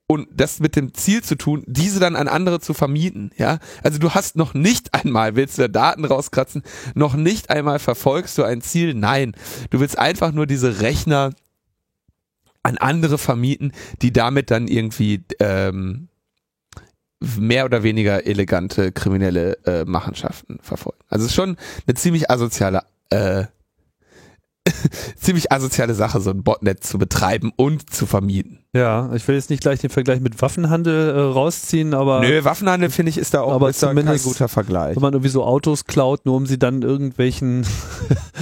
und das mit dem Ziel zu tun, diese dann an andere zu vermieten, ja. Also du hast noch nicht einmal, willst du da Daten rauskratzen, noch nicht einmal verfolgst du ein Ziel, nein. Du willst einfach nur diese Rechner an andere vermieten, die damit dann irgendwie ähm, mehr oder weniger elegante kriminelle äh, Machenschaften verfolgen. Also es ist schon eine ziemlich asoziale äh, ziemlich asoziale Sache, so ein Botnet zu betreiben und zu vermieten. Ja, ich will jetzt nicht gleich den Vergleich mit Waffenhandel äh, rausziehen, aber Nö, Waffenhandel finde ich ist da auch Aber ist da kein guter Vergleich. wenn man irgendwie so Autos klaut, nur um sie dann irgendwelchen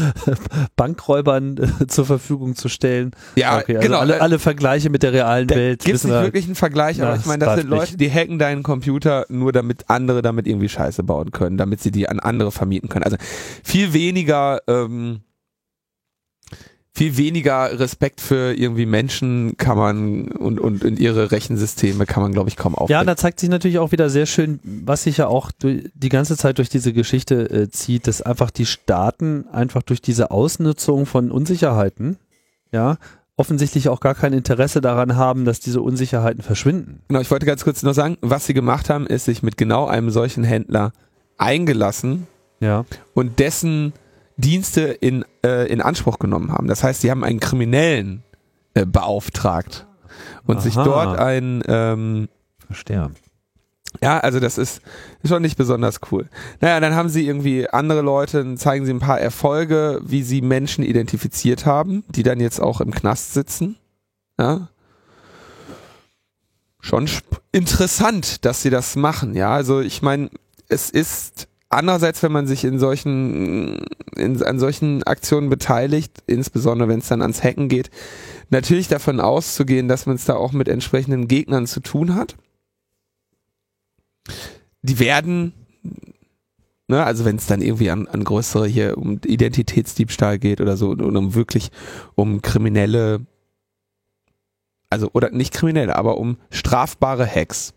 Bankräubern äh, zur Verfügung zu stellen. Ja, okay, also genau. alle, alle Vergleiche mit der realen Welt. Gibt es nicht wir- wirklich einen Vergleich, aber Na, ich meine, das sind Leute, die hacken deinen Computer nur damit andere damit irgendwie Scheiße bauen können, damit sie die an andere vermieten können. Also viel weniger, ähm, viel weniger Respekt für irgendwie Menschen kann man und, und in ihre Rechensysteme kann man, glaube ich, kaum Ja, aufbringen. da zeigt sich natürlich auch wieder sehr schön, was sich ja auch die ganze Zeit durch diese Geschichte äh, zieht, dass einfach die Staaten einfach durch diese Ausnutzung von Unsicherheiten, ja, offensichtlich auch gar kein Interesse daran haben, dass diese Unsicherheiten verschwinden. Genau, ich wollte ganz kurz noch sagen, was sie gemacht haben, ist sich mit genau einem solchen Händler eingelassen Ja. und dessen Dienste in, äh, in Anspruch genommen haben. Das heißt, sie haben einen Kriminellen äh, beauftragt und sich Aha. dort ein, ähm, Verstehe. ja, also das ist schon nicht besonders cool. Naja, dann haben sie irgendwie andere Leute, dann zeigen sie ein paar Erfolge, wie sie Menschen identifiziert haben, die dann jetzt auch im Knast sitzen. Ja. Schon interessant, dass sie das machen, ja. Also ich meine, es ist andererseits, wenn man sich in solchen, in, an solchen Aktionen beteiligt, insbesondere wenn es dann ans Hacken geht, natürlich davon auszugehen, dass man es da auch mit entsprechenden Gegnern zu tun hat. Die werden, ne, also wenn es dann irgendwie an, an größere hier um Identitätsdiebstahl geht oder so, und um wirklich um kriminelle, also oder nicht kriminelle, aber um strafbare Hacks.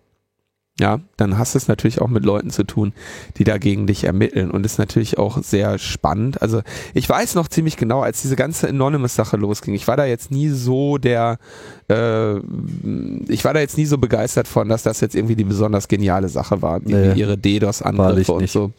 Ja, dann hast du es natürlich auch mit Leuten zu tun, die dagegen dich ermitteln und ist natürlich auch sehr spannend. Also ich weiß noch ziemlich genau, als diese ganze Anonymous-Sache losging, ich war da jetzt nie so der, äh, ich war da jetzt nie so begeistert von, dass das jetzt irgendwie die besonders geniale Sache war, nee, ihre DDoS-Angriffe und so.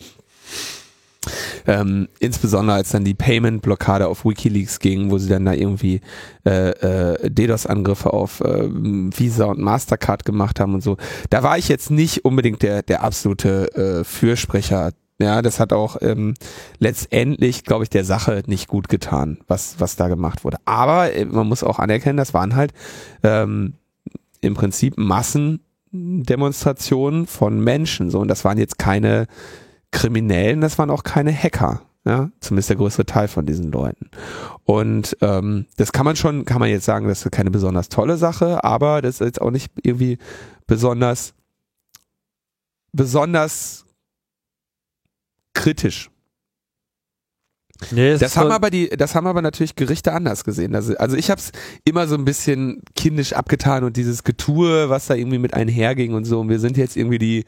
Ähm, insbesondere als dann die Payment-Blockade auf Wikileaks ging, wo sie dann da irgendwie äh, äh, DDoS-Angriffe auf äh, Visa und Mastercard gemacht haben und so. Da war ich jetzt nicht unbedingt der, der absolute äh, Fürsprecher. Ja, das hat auch ähm, letztendlich, glaube ich, der Sache nicht gut getan, was, was da gemacht wurde. Aber äh, man muss auch anerkennen, das waren halt ähm, im Prinzip Massendemonstrationen von Menschen. So, und das waren jetzt keine Kriminellen, das waren auch keine Hacker. Ja, zumindest der größte Teil von diesen Leuten. Und ähm, das kann man schon, kann man jetzt sagen, das ist keine besonders tolle Sache, aber das ist jetzt auch nicht irgendwie besonders, besonders kritisch. Nee, das haben aber die, das haben aber natürlich Gerichte anders gesehen. Also, also ich habe es immer so ein bisschen kindisch abgetan und dieses Getue, was da irgendwie mit einherging und so. Und wir sind jetzt irgendwie die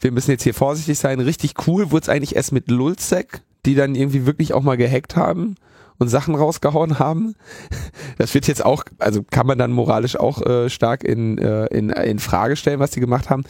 wir müssen jetzt hier vorsichtig sein. Richtig cool wurde es eigentlich erst mit Lulzek, die dann irgendwie wirklich auch mal gehackt haben und Sachen rausgehauen haben. Das wird jetzt auch, also kann man dann moralisch auch äh, stark in, äh, in, in Frage stellen, was die gemacht haben.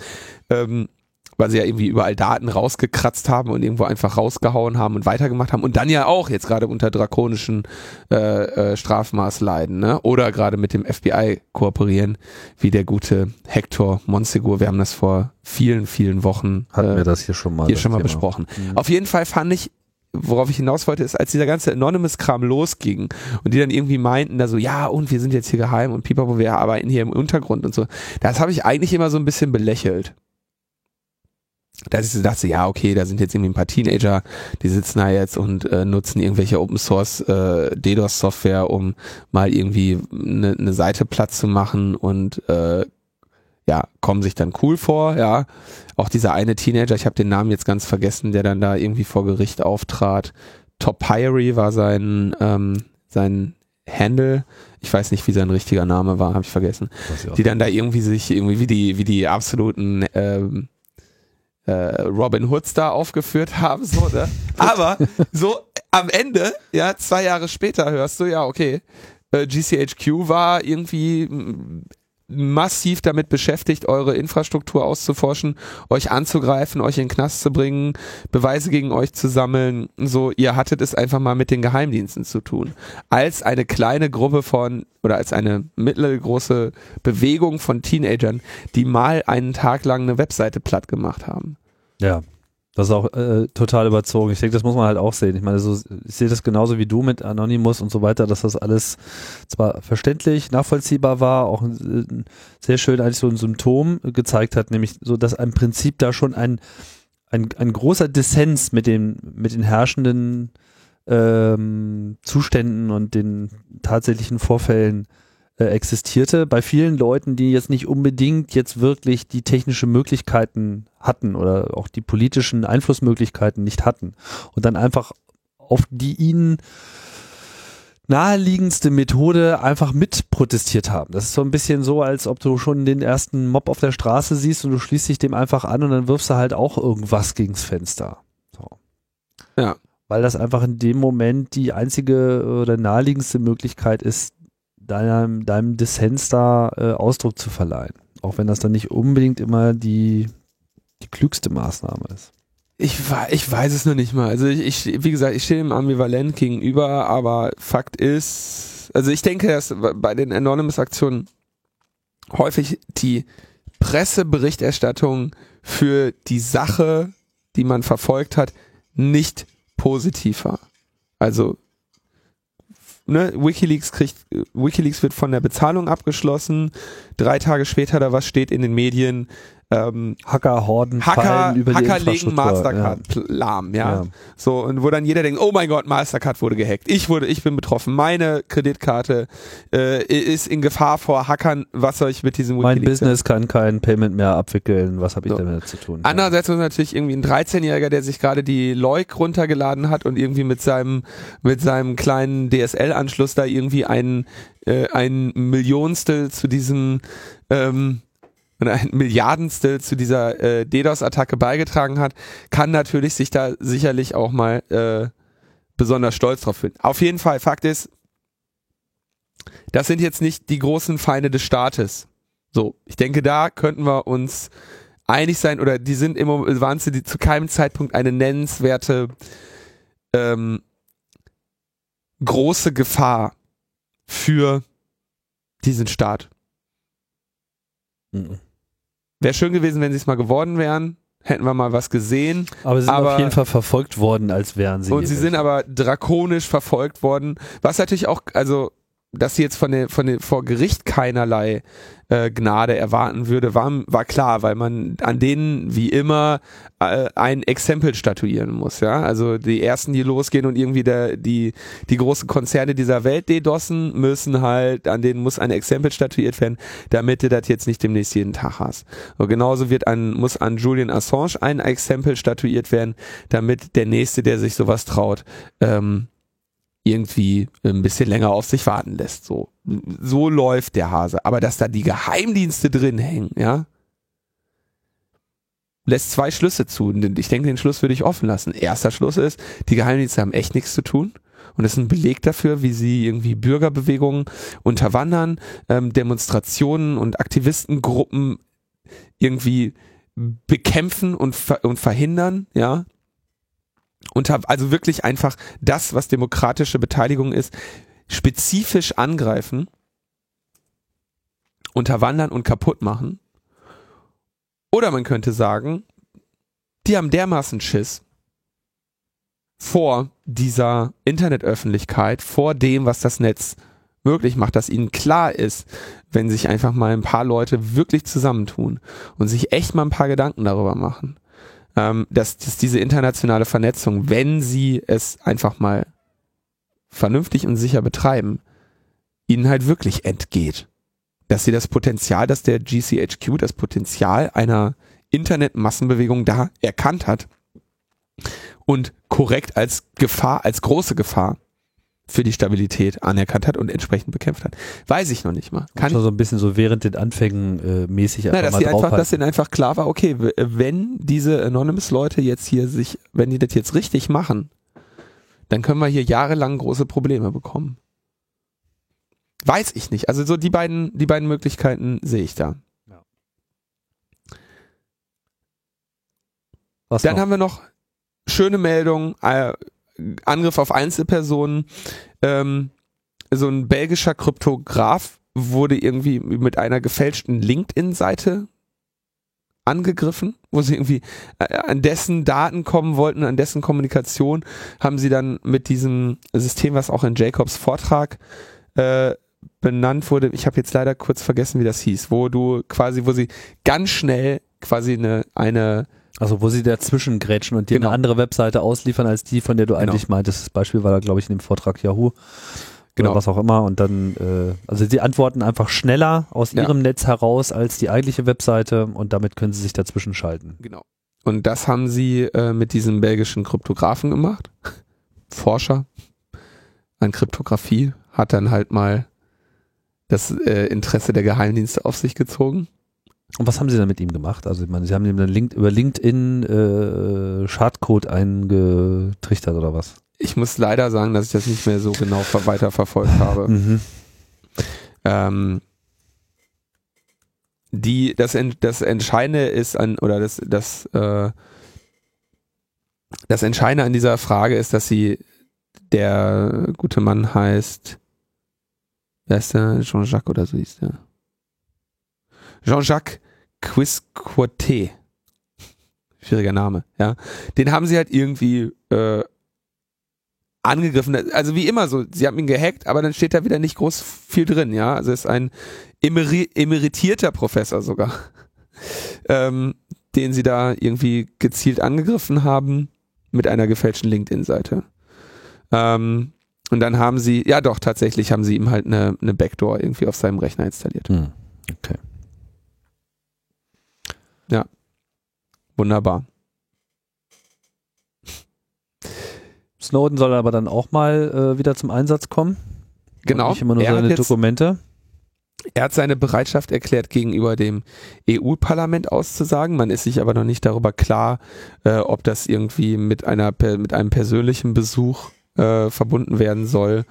Ähm, weil sie ja irgendwie überall Daten rausgekratzt haben und irgendwo einfach rausgehauen haben und weitergemacht haben und dann ja auch jetzt gerade unter drakonischen äh, äh, Strafmaß leiden, ne? Oder gerade mit dem FBI kooperieren, wie der gute Hector Monsegur. Wir haben das vor vielen, vielen Wochen hatten äh, wir das hier schon mal hier schon mal Thema. besprochen. Mhm. Auf jeden Fall fand ich worauf ich hinaus wollte, ist, als dieser ganze Anonymous-Kram losging und die dann irgendwie meinten, da so, ja, und wir sind jetzt hier geheim und pipapo, wir arbeiten hier im Untergrund und so. Das habe ich eigentlich immer so ein bisschen belächelt da ist dachte, ja, okay, da sind jetzt irgendwie ein paar Teenager, die sitzen da jetzt und äh, nutzen irgendwelche Open Source äh, DDoS Software, um mal irgendwie eine ne Seite platt zu machen und äh, ja, kommen sich dann cool vor, ja. Auch dieser eine Teenager, ich habe den Namen jetzt ganz vergessen, der dann da irgendwie vor Gericht auftrat. Top Pyrie war sein ähm, sein Handle. Ich weiß nicht, wie sein richtiger Name war, habe ich vergessen. Die dann da irgendwie sich irgendwie wie die wie die absoluten ähm, äh, Robin Hoods da aufgeführt haben, so, ne? Aber so am Ende, ja, zwei Jahre später hörst du, ja, okay, äh, GCHQ war irgendwie massiv damit beschäftigt, eure Infrastruktur auszuforschen, euch anzugreifen, euch in den Knast zu bringen, Beweise gegen euch zu sammeln. So, ihr hattet es einfach mal mit den Geheimdiensten zu tun. Als eine kleine Gruppe von oder als eine mittelgroße Bewegung von Teenagern, die mal einen Tag lang eine Webseite platt gemacht haben. Ja, das ist auch äh, total überzogen. Ich denke, das muss man halt auch sehen. Ich meine, so, ich sehe das genauso wie du mit Anonymous und so weiter, dass das alles zwar verständlich, nachvollziehbar war, auch ein, sehr schön eigentlich so ein Symptom gezeigt hat, nämlich so, dass im Prinzip da schon ein, ein, ein großer Dissens mit den, mit den herrschenden ähm, Zuständen und den tatsächlichen Vorfällen äh, existierte. Bei vielen Leuten, die jetzt nicht unbedingt jetzt wirklich die technische Möglichkeiten hatten oder auch die politischen Einflussmöglichkeiten nicht hatten und dann einfach auf die ihnen naheliegendste Methode einfach mit protestiert haben. Das ist so ein bisschen so, als ob du schon den ersten Mob auf der Straße siehst und du schließt dich dem einfach an und dann wirfst du halt auch irgendwas gegens Fenster. So. Ja. Weil das einfach in dem Moment die einzige oder naheliegendste Möglichkeit ist, deinem, deinem Dissens da äh, Ausdruck zu verleihen. Auch wenn das dann nicht unbedingt immer die die klügste Maßnahme ist. Ich, ich weiß es noch nicht mal. Also ich, ich wie gesagt, ich stehe ihm ambivalent gegenüber, aber Fakt ist, also ich denke, dass bei den Anonymous-Aktionen häufig die Presseberichterstattung für die Sache, die man verfolgt hat, nicht positiv war. Also ne, WikiLeaks kriegt, WikiLeaks wird von der Bezahlung abgeschlossen. Drei Tage später da was steht in den Medien, ähm, Hacker-Horden Hacker, über Hacker legen Mastercard ja. lahm, ja? ja. So, und wo dann jeder denkt, oh mein Gott, Mastercard wurde gehackt. Ich wurde, ich bin betroffen. Meine Kreditkarte äh, ist in Gefahr vor Hackern. Was soll ich mit diesem Mein Business kann kein Payment mehr abwickeln. Was habe ich so. damit zu tun? Andererseits ist natürlich irgendwie ein 13-Jähriger, der sich gerade die Leuk runtergeladen hat und irgendwie mit seinem, mit seinem kleinen DSL-Anschluss da irgendwie ein, äh, ein Millionstel zu diesem, ähm, und ein Milliardenstel zu dieser äh, DDoS-Attacke beigetragen hat, kann natürlich sich da sicherlich auch mal äh, besonders stolz drauf fühlen. Auf jeden Fall, Fakt ist, das sind jetzt nicht die großen Feinde des Staates. So, ich denke, da könnten wir uns einig sein oder die sind immer, waren sie zu keinem Zeitpunkt eine nennenswerte ähm, große Gefahr für diesen Staat. Mhm. Wäre schön gewesen, wenn sie es mal geworden wären. Hätten wir mal was gesehen. Aber sie sind Aber- auf jeden Fall verfolgt worden, als wären sie. Und sie sind aber drakonisch verfolgt worden. Was natürlich auch, also, dass sie jetzt von der, von der, vor Gericht keinerlei äh, Gnade erwarten würde, war, war klar, weil man an denen wie immer äh, ein Exempel statuieren muss, ja. Also die ersten, die losgehen und irgendwie der, die, die großen Konzerne dieser Welt dedossen, müssen halt, an denen muss ein Exempel statuiert werden, damit du das jetzt nicht demnächst jeden Tag hast. Und genauso wird an, muss an Julian Assange ein Exempel statuiert werden, damit der nächste, der sich sowas traut, ähm, irgendwie ein bisschen länger auf sich warten lässt. So, so läuft der Hase. Aber dass da die Geheimdienste drin hängen, ja, lässt zwei Schlüsse zu. Ich denke, den Schluss würde ich offen lassen. Erster Schluss ist, die Geheimdienste haben echt nichts zu tun. Und das ist ein Beleg dafür, wie sie irgendwie Bürgerbewegungen unterwandern, ähm, Demonstrationen und Aktivistengruppen irgendwie bekämpfen und, ver und verhindern, ja. Hab also wirklich einfach das, was demokratische Beteiligung ist, spezifisch angreifen, unterwandern und kaputt machen. Oder man könnte sagen, die haben dermaßen Schiss vor dieser Internetöffentlichkeit, vor dem, was das Netz möglich macht, dass ihnen klar ist, wenn sich einfach mal ein paar Leute wirklich zusammentun und sich echt mal ein paar Gedanken darüber machen, ähm, dass, dass diese internationale Vernetzung, wenn sie es einfach mal vernünftig und sicher betreiben, ihnen halt wirklich entgeht. Dass sie das Potenzial, dass der GCHQ das Potenzial einer Internetmassenbewegung da erkannt hat und korrekt als Gefahr, als große Gefahr für die Stabilität anerkannt hat und entsprechend bekämpft hat. Weiß ich noch nicht mal. Kann schon so ein bisschen so während den Anfängen äh, mäßig einfach na, dass mal sie einfach, dass ihnen einfach klar war, okay, w- wenn diese Anonymous Leute jetzt hier sich, wenn die das jetzt richtig machen, dann können wir hier jahrelang große Probleme bekommen. Weiß ich nicht. Also so die beiden, die beiden Möglichkeiten sehe ich da. Was Dann noch? haben wir noch schöne Meldung, äh, Angriff auf Einzelpersonen. Ähm, so ein belgischer Kryptograph wurde irgendwie mit einer gefälschten LinkedIn-Seite angegriffen, wo sie irgendwie äh, an dessen Daten kommen wollten, an dessen Kommunikation, haben sie dann mit diesem System, was auch in Jacobs Vortrag äh, benannt wurde, ich habe jetzt leider kurz vergessen, wie das hieß, wo du quasi, wo sie ganz schnell quasi eine, eine Also wo sie dazwischen grätschen und dir Genau. eine andere Webseite ausliefern als die, von der du Genau. eigentlich meintest. Das Beispiel war da, glaube ich, in dem Vortrag Yahoo. Genau. Oder was auch immer. Und dann, äh, also sie antworten einfach schneller aus Ja. ihrem Netz heraus als die eigentliche Webseite und damit können sie sich dazwischen schalten. Genau. Und das haben sie äh, mit diesem belgischen Kryptografen gemacht. Forscher an Kryptographie hat dann halt mal das äh, Interesse der Geheimdienste auf sich gezogen. Und was haben sie dann mit ihm gemacht? Also ich meine, sie haben ihm dann Link über LinkedIn äh, Schadcode eingetrichtert oder was? Ich muss leider sagen, dass ich das nicht mehr so genau ver weiter verfolgt habe. Mhm. Ähm, die, das, das Entscheidende ist an, oder das, das, äh, das Entscheidende an dieser Frage ist, dass sie, der gute Mann heißt, wer ist der? Jean-Jacques oder so hieß der? Jean-Jacques Quisquote. Schwieriger Name, ja. Den haben sie halt irgendwie, äh, angegriffen. Also wie immer so, sie haben ihn gehackt, aber dann steht da wieder nicht groß viel drin, ja. Also ist ein emeri emeritierter Professor sogar, ähm, den sie da irgendwie gezielt angegriffen haben mit einer gefälschten LinkedIn-Seite. Ähm, und dann haben sie, ja doch, tatsächlich haben sie ihm halt eine, eine Backdoor irgendwie auf seinem Rechner installiert. Hm. Okay. Wunderbar. Snowden soll aber dann auch mal äh, wieder zum Einsatz kommen. Genau. Und nicht immer nur Er hat seine jetzt- Dokumente. Er hat seine Bereitschaft erklärt, gegenüber dem EU-Parlament auszusagen. Man ist sich aber noch nicht darüber klar, äh, ob das irgendwie mit einer mit einem persönlichen Besuch äh, verbunden werden soll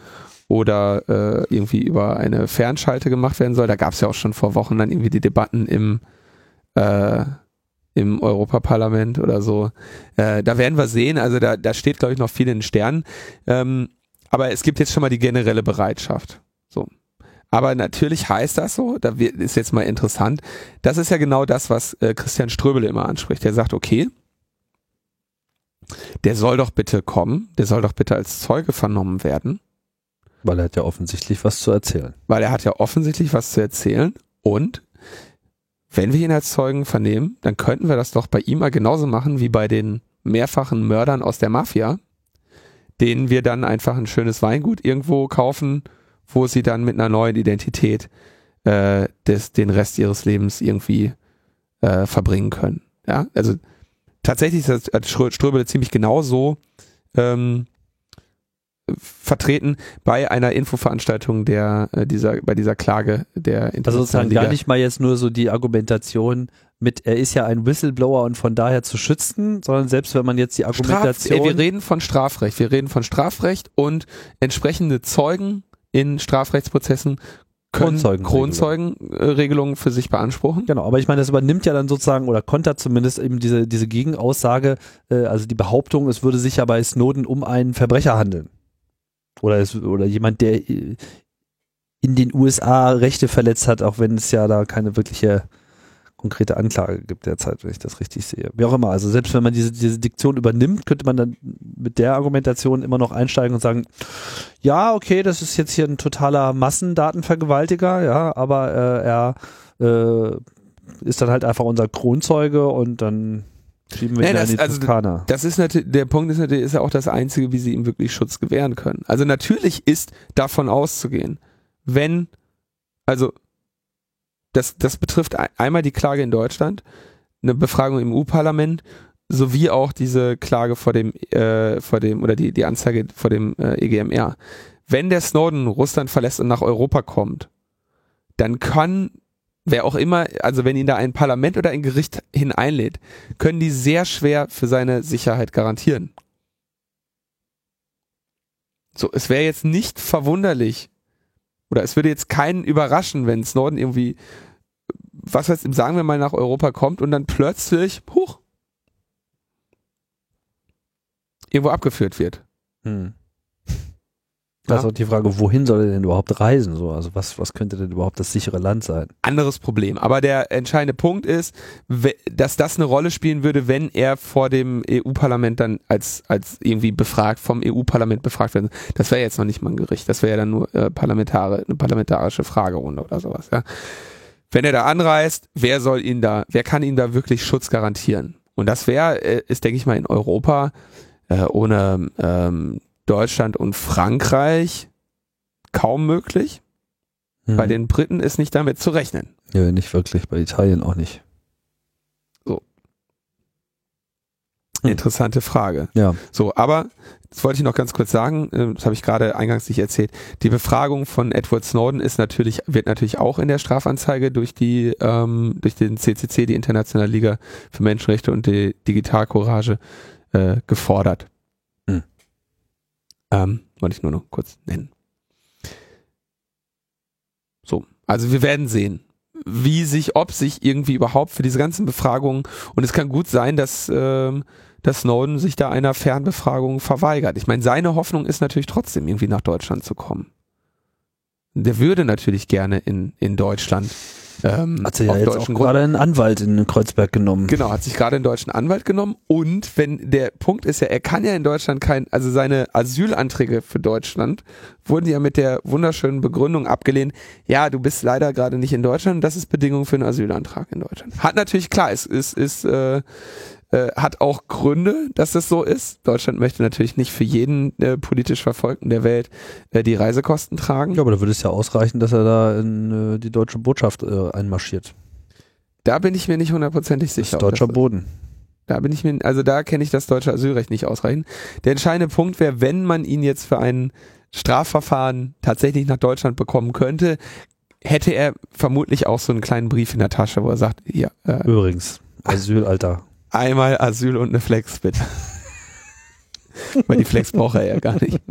oder äh, irgendwie über eine Fernschalte gemacht werden soll. Da gab es ja auch schon vor Wochen dann irgendwie die Debatten im äh, im Europaparlament oder so. Äh, da werden wir sehen. Also da, da steht, glaube ich, noch viel in den Sternen. Ähm, aber es gibt jetzt schon mal die generelle Bereitschaft. So. Aber natürlich heißt das so, da ist jetzt mal interessant, das ist ja genau das, was äh, Christian Ströbele immer anspricht. Der sagt, okay, der soll doch bitte kommen, der soll doch bitte als Zeuge vernommen werden. Weil er hat ja offensichtlich was zu erzählen. Weil er hat ja offensichtlich was zu erzählen und wenn wir ihn als Zeugen vernehmen, dann könnten wir das doch bei ihm mal genauso machen wie bei den mehrfachen Mördern aus der Mafia, denen wir dann einfach ein schönes Weingut irgendwo kaufen, wo sie dann mit einer neuen Identität äh, des, den Rest ihres Lebens irgendwie äh, verbringen können. Ja, also tatsächlich ist das Ströbele ziemlich genau so ähm, vertreten bei einer Infoveranstaltung der äh, dieser bei dieser Klage der Also sozusagen gar nicht mal jetzt nur so die Argumentation mit er ist ja ein Whistleblower und von daher zu schützen, sondern selbst wenn man jetzt die Argumentation Straf, ey, wir reden von Strafrecht, wir reden von Strafrecht und entsprechende Zeugen in Strafrechtsprozessen Kronzeugenregelungen Kronzeugen für sich beanspruchen. Genau, aber ich meine, das übernimmt ja dann sozusagen oder kontert zumindest eben diese, diese Gegenaussage, äh, also die Behauptung, es würde sich ja bei Snowden um einen Verbrecher handeln. Oder, es, oder jemand, der in den USA Rechte verletzt hat, auch wenn es ja da keine wirkliche konkrete Anklage gibt derzeit, wenn ich das richtig sehe. Wie auch immer, also selbst wenn man diese, diese Diktion übernimmt, könnte man dann mit der Argumentation immer noch einsteigen und sagen, ja, okay, das ist jetzt hier ein totaler Massendatenvergewaltiger, ja, aber äh, er äh, ist dann halt einfach unser Kronzeuge und dann schieben wir ihn das, also Toskana. Das ist natürlich, der Punkt ist natürlich, ist ja auch das Einzige, wie sie ihm wirklich Schutz gewähren können. Also natürlich ist davon auszugehen, wenn, also das, das betrifft einmal die Klage in Deutschland, eine Befragung im EU-Parlament, sowie auch diese Klage vor dem, äh, vor dem, oder die, die Anzeige vor dem äh, EGMR. Wenn der Snowden Russland verlässt und nach Europa kommt, dann kann wer auch immer, also wenn ihn da ein Parlament oder ein Gericht hineinlädt, können die sehr schwer für seine Sicherheit garantieren. So, es wäre jetzt nicht verwunderlich, oder es würde jetzt keinen überraschen, wenn Snowden irgendwie, was heißt, sagen wir mal, nach Europa kommt und dann plötzlich, huch, irgendwo abgeführt wird. Hm. Das ist auch die Frage, wohin soll er denn überhaupt reisen? So, also was, was könnte denn überhaupt das sichere Land sein? Anderes Problem. Aber der entscheidende Punkt ist, dass das eine Rolle spielen würde, wenn er vor dem EU-Parlament dann als, als irgendwie befragt, vom EU-Parlament befragt wird. Das wäre jetzt noch nicht mal ein Gericht. Das wäre ja dann nur äh, parlamentare, eine parlamentarische Fragerunde oder sowas, ja. Wenn er da anreist, wer soll ihn da, wer kann ihm da wirklich Schutz garantieren? Und das wäre, äh, ist, denke ich mal, in Europa äh, ohne ähm, Deutschland und Frankreich kaum möglich. Mhm. Bei den Briten ist nicht damit zu rechnen. Ja, nicht wirklich, bei Italien auch nicht. So. Hm. Interessante Frage. Ja. So, aber das wollte ich noch ganz kurz sagen, äh, das habe ich gerade eingangs nicht erzählt. Die Befragung von Edward Snowden ist natürlich, wird natürlich auch in der Strafanzeige durch die, ähm, durch den CCC, die Internationale Liga für Menschenrechte und die Digitalcourage, äh, gefordert. Ähm, wollte ich nur noch kurz nennen. So, also wir werden sehen, wie sich, ob sich irgendwie überhaupt für diese ganzen Befragungen, und es kann gut sein, dass, ähm, dass Snowden sich da einer Fernbefragung verweigert. Ich meine, seine Hoffnung ist natürlich trotzdem irgendwie nach Deutschland zu kommen. Der würde natürlich gerne in, in Deutschland ähm, hat sich ja jetzt auch gerade einen Anwalt in Kreuzberg genommen. Genau, hat sich gerade einen deutschen Anwalt genommen und wenn der Punkt ist ja, er kann ja in Deutschland kein, also seine Asylanträge für Deutschland wurden ja mit der wunderschönen Begründung abgelehnt, ja, du bist leider gerade nicht in Deutschland, das ist Bedingung für einen Asylantrag in Deutschland. Hat natürlich klar, es ist, ist äh, äh, hat auch Gründe, dass es so ist. Deutschland möchte natürlich nicht für jeden äh, politisch Verfolgten der Welt äh, die Reisekosten tragen. Ja, aber da würde es ja ausreichen, dass er da in äh, die deutsche Botschaft äh, einmarschiert. Da bin ich mir nicht hundertprozentig sicher. Das ist deutscher Boden. Da bin ich mir, also da kenne ich das deutsche Asylrecht nicht ausreichend. Der entscheidende Punkt wäre, wenn man ihn jetzt für ein Strafverfahren tatsächlich nach Deutschland bekommen könnte, hätte er vermutlich auch so einen kleinen Brief in der Tasche, wo er sagt, ja, äh, Übrigens, Asylalter. Einmal Asyl und eine Flex bitte. Weil die Flex braucht er ja gar nicht.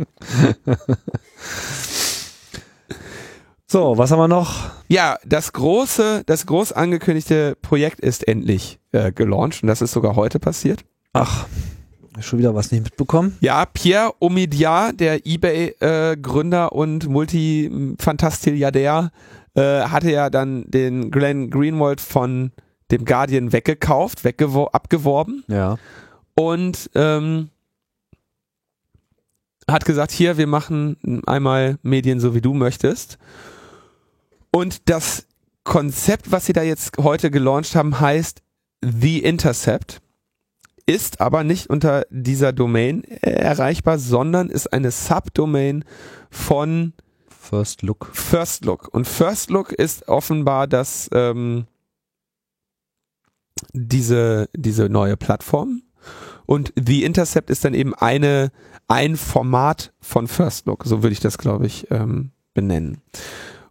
So, was haben wir noch? Ja, das große, das groß angekündigte Projekt ist endlich äh, gelauncht und das ist sogar heute passiert. Ach, schon wieder was nicht mitbekommen. Ja, Pierre Omidyar, der eBay-Gründer und Multifantastiliardär, äh, hatte ja dann den Glenn Greenwald von dem Guardian weggekauft, weggewor abgeworben Ja. und ähm, hat gesagt, hier, wir machen einmal Medien so wie du möchtest. Und das Konzept, was sie da jetzt heute gelauncht haben, heißt The Intercept, ist aber nicht unter dieser Domain äh, erreichbar, sondern ist eine Subdomain von First Look. First Look. Und First Look ist offenbar das ähm, diese diese neue Plattform. Und The Intercept ist dann eben eine ein Format von First Look. So würde ich das, glaube ich, ähm, benennen.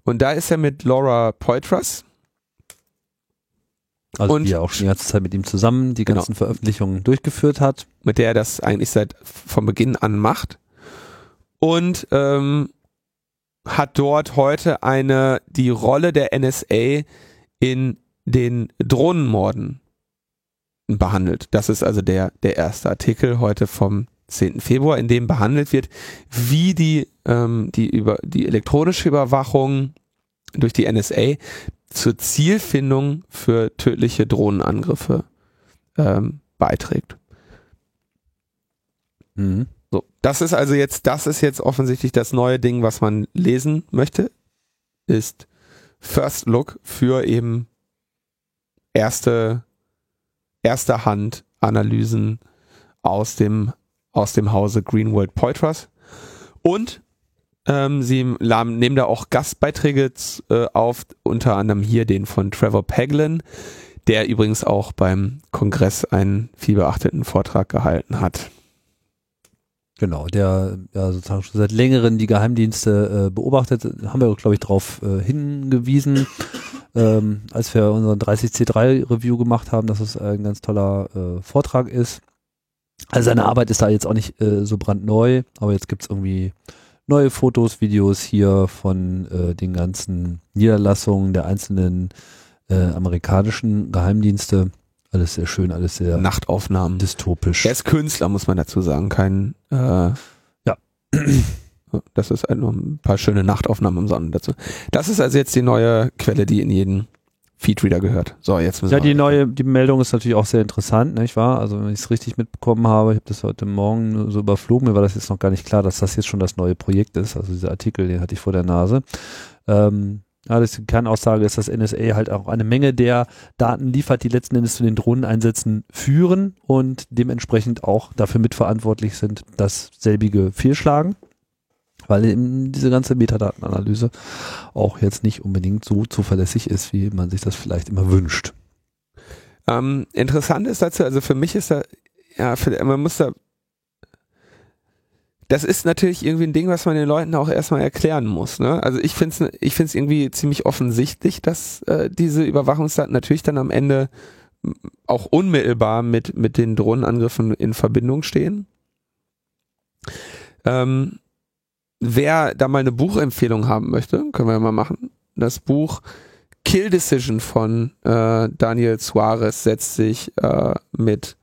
Und da ist er mit Laura Poitras. Also Und- die ja auch schon die ganze Zeit mit ihm zusammen die Genau. ganzen Veröffentlichungen durchgeführt hat. mit der er das eigentlich seit von Beginn an macht. Und ähm, hat dort heute eine die Rolle der NSA in den Drohnenmorden behandelt. Das ist also der, der erste Artikel heute vom 10. Februar, in dem behandelt wird, wie die, ähm, die, über, die elektronische Überwachung durch die NSA zur Zielfindung für tödliche Drohnenangriffe ähm, beiträgt. Mhm. So, das ist also jetzt, das ist jetzt offensichtlich das neue Ding, was man lesen möchte, ist First Look für eben erste, erste Hand Analysen aus dem, aus dem Hause Greenwald Poitras. Und ähm, sie nehmen da auch Gastbeiträge äh, auf, unter anderem hier den von Trevor Paglen, der übrigens auch beim Kongress einen vielbeachteten Vortrag gehalten hat. Genau, der ja sozusagen schon seit längerem die Geheimdienste äh, beobachtet, haben wir, glaube ich, darauf äh, hingewiesen, ähm, als wir unseren 30C3-Review gemacht haben, dass es ein ganz toller äh, Vortrag ist. Also seine Arbeit ist da jetzt auch nicht äh, so brandneu, aber jetzt gibt's irgendwie neue Fotos, Videos hier von äh, den ganzen Niederlassungen der einzelnen äh, amerikanischen Geheimdienste. Alles sehr schön, alles sehr Nachtaufnahmen. dystopisch. Er ist Künstler, muss man dazu sagen, kein äh, Ja. Das ist halt nur ein paar schöne Nachtaufnahmen im Sonnen dazu. Das ist also jetzt die neue Quelle, die in jeden Feedreader gehört. So, jetzt müssen Ja, wir. die neue, die Meldung ist natürlich auch sehr interessant, nicht wahr? Also wenn ich es richtig mitbekommen habe, ich habe das heute Morgen so überflogen, mir war das jetzt noch gar nicht klar, dass das jetzt schon das neue Projekt ist. Also dieser Artikel, den hatte ich vor der Nase. Ähm, ja, das die Kernaussage ist, dass NSA halt auch eine Menge der Daten liefert, die letzten Endes zu den Drohneneinsätzen führen und dementsprechend auch dafür mitverantwortlich sind, dass selbige fehlschlagen. Weil eben diese ganze Metadatenanalyse auch jetzt nicht unbedingt so zuverlässig ist, wie man sich das vielleicht immer wünscht. Ähm, interessant ist dazu, also für mich ist da, ja, für, man muss da, das ist natürlich irgendwie ein Ding, was man den Leuten auch erstmal erklären muss. Ne? Also ich finde es ich find's irgendwie ziemlich offensichtlich, dass äh, diese Überwachungsdaten natürlich dann am Ende auch unmittelbar mit, mit den Drohnenangriffen in Verbindung stehen. Ähm, wer da mal eine Buchempfehlung haben möchte, können wir mal machen. Das Buch Kill Decision von äh, Daniel Suarez setzt sich äh, mit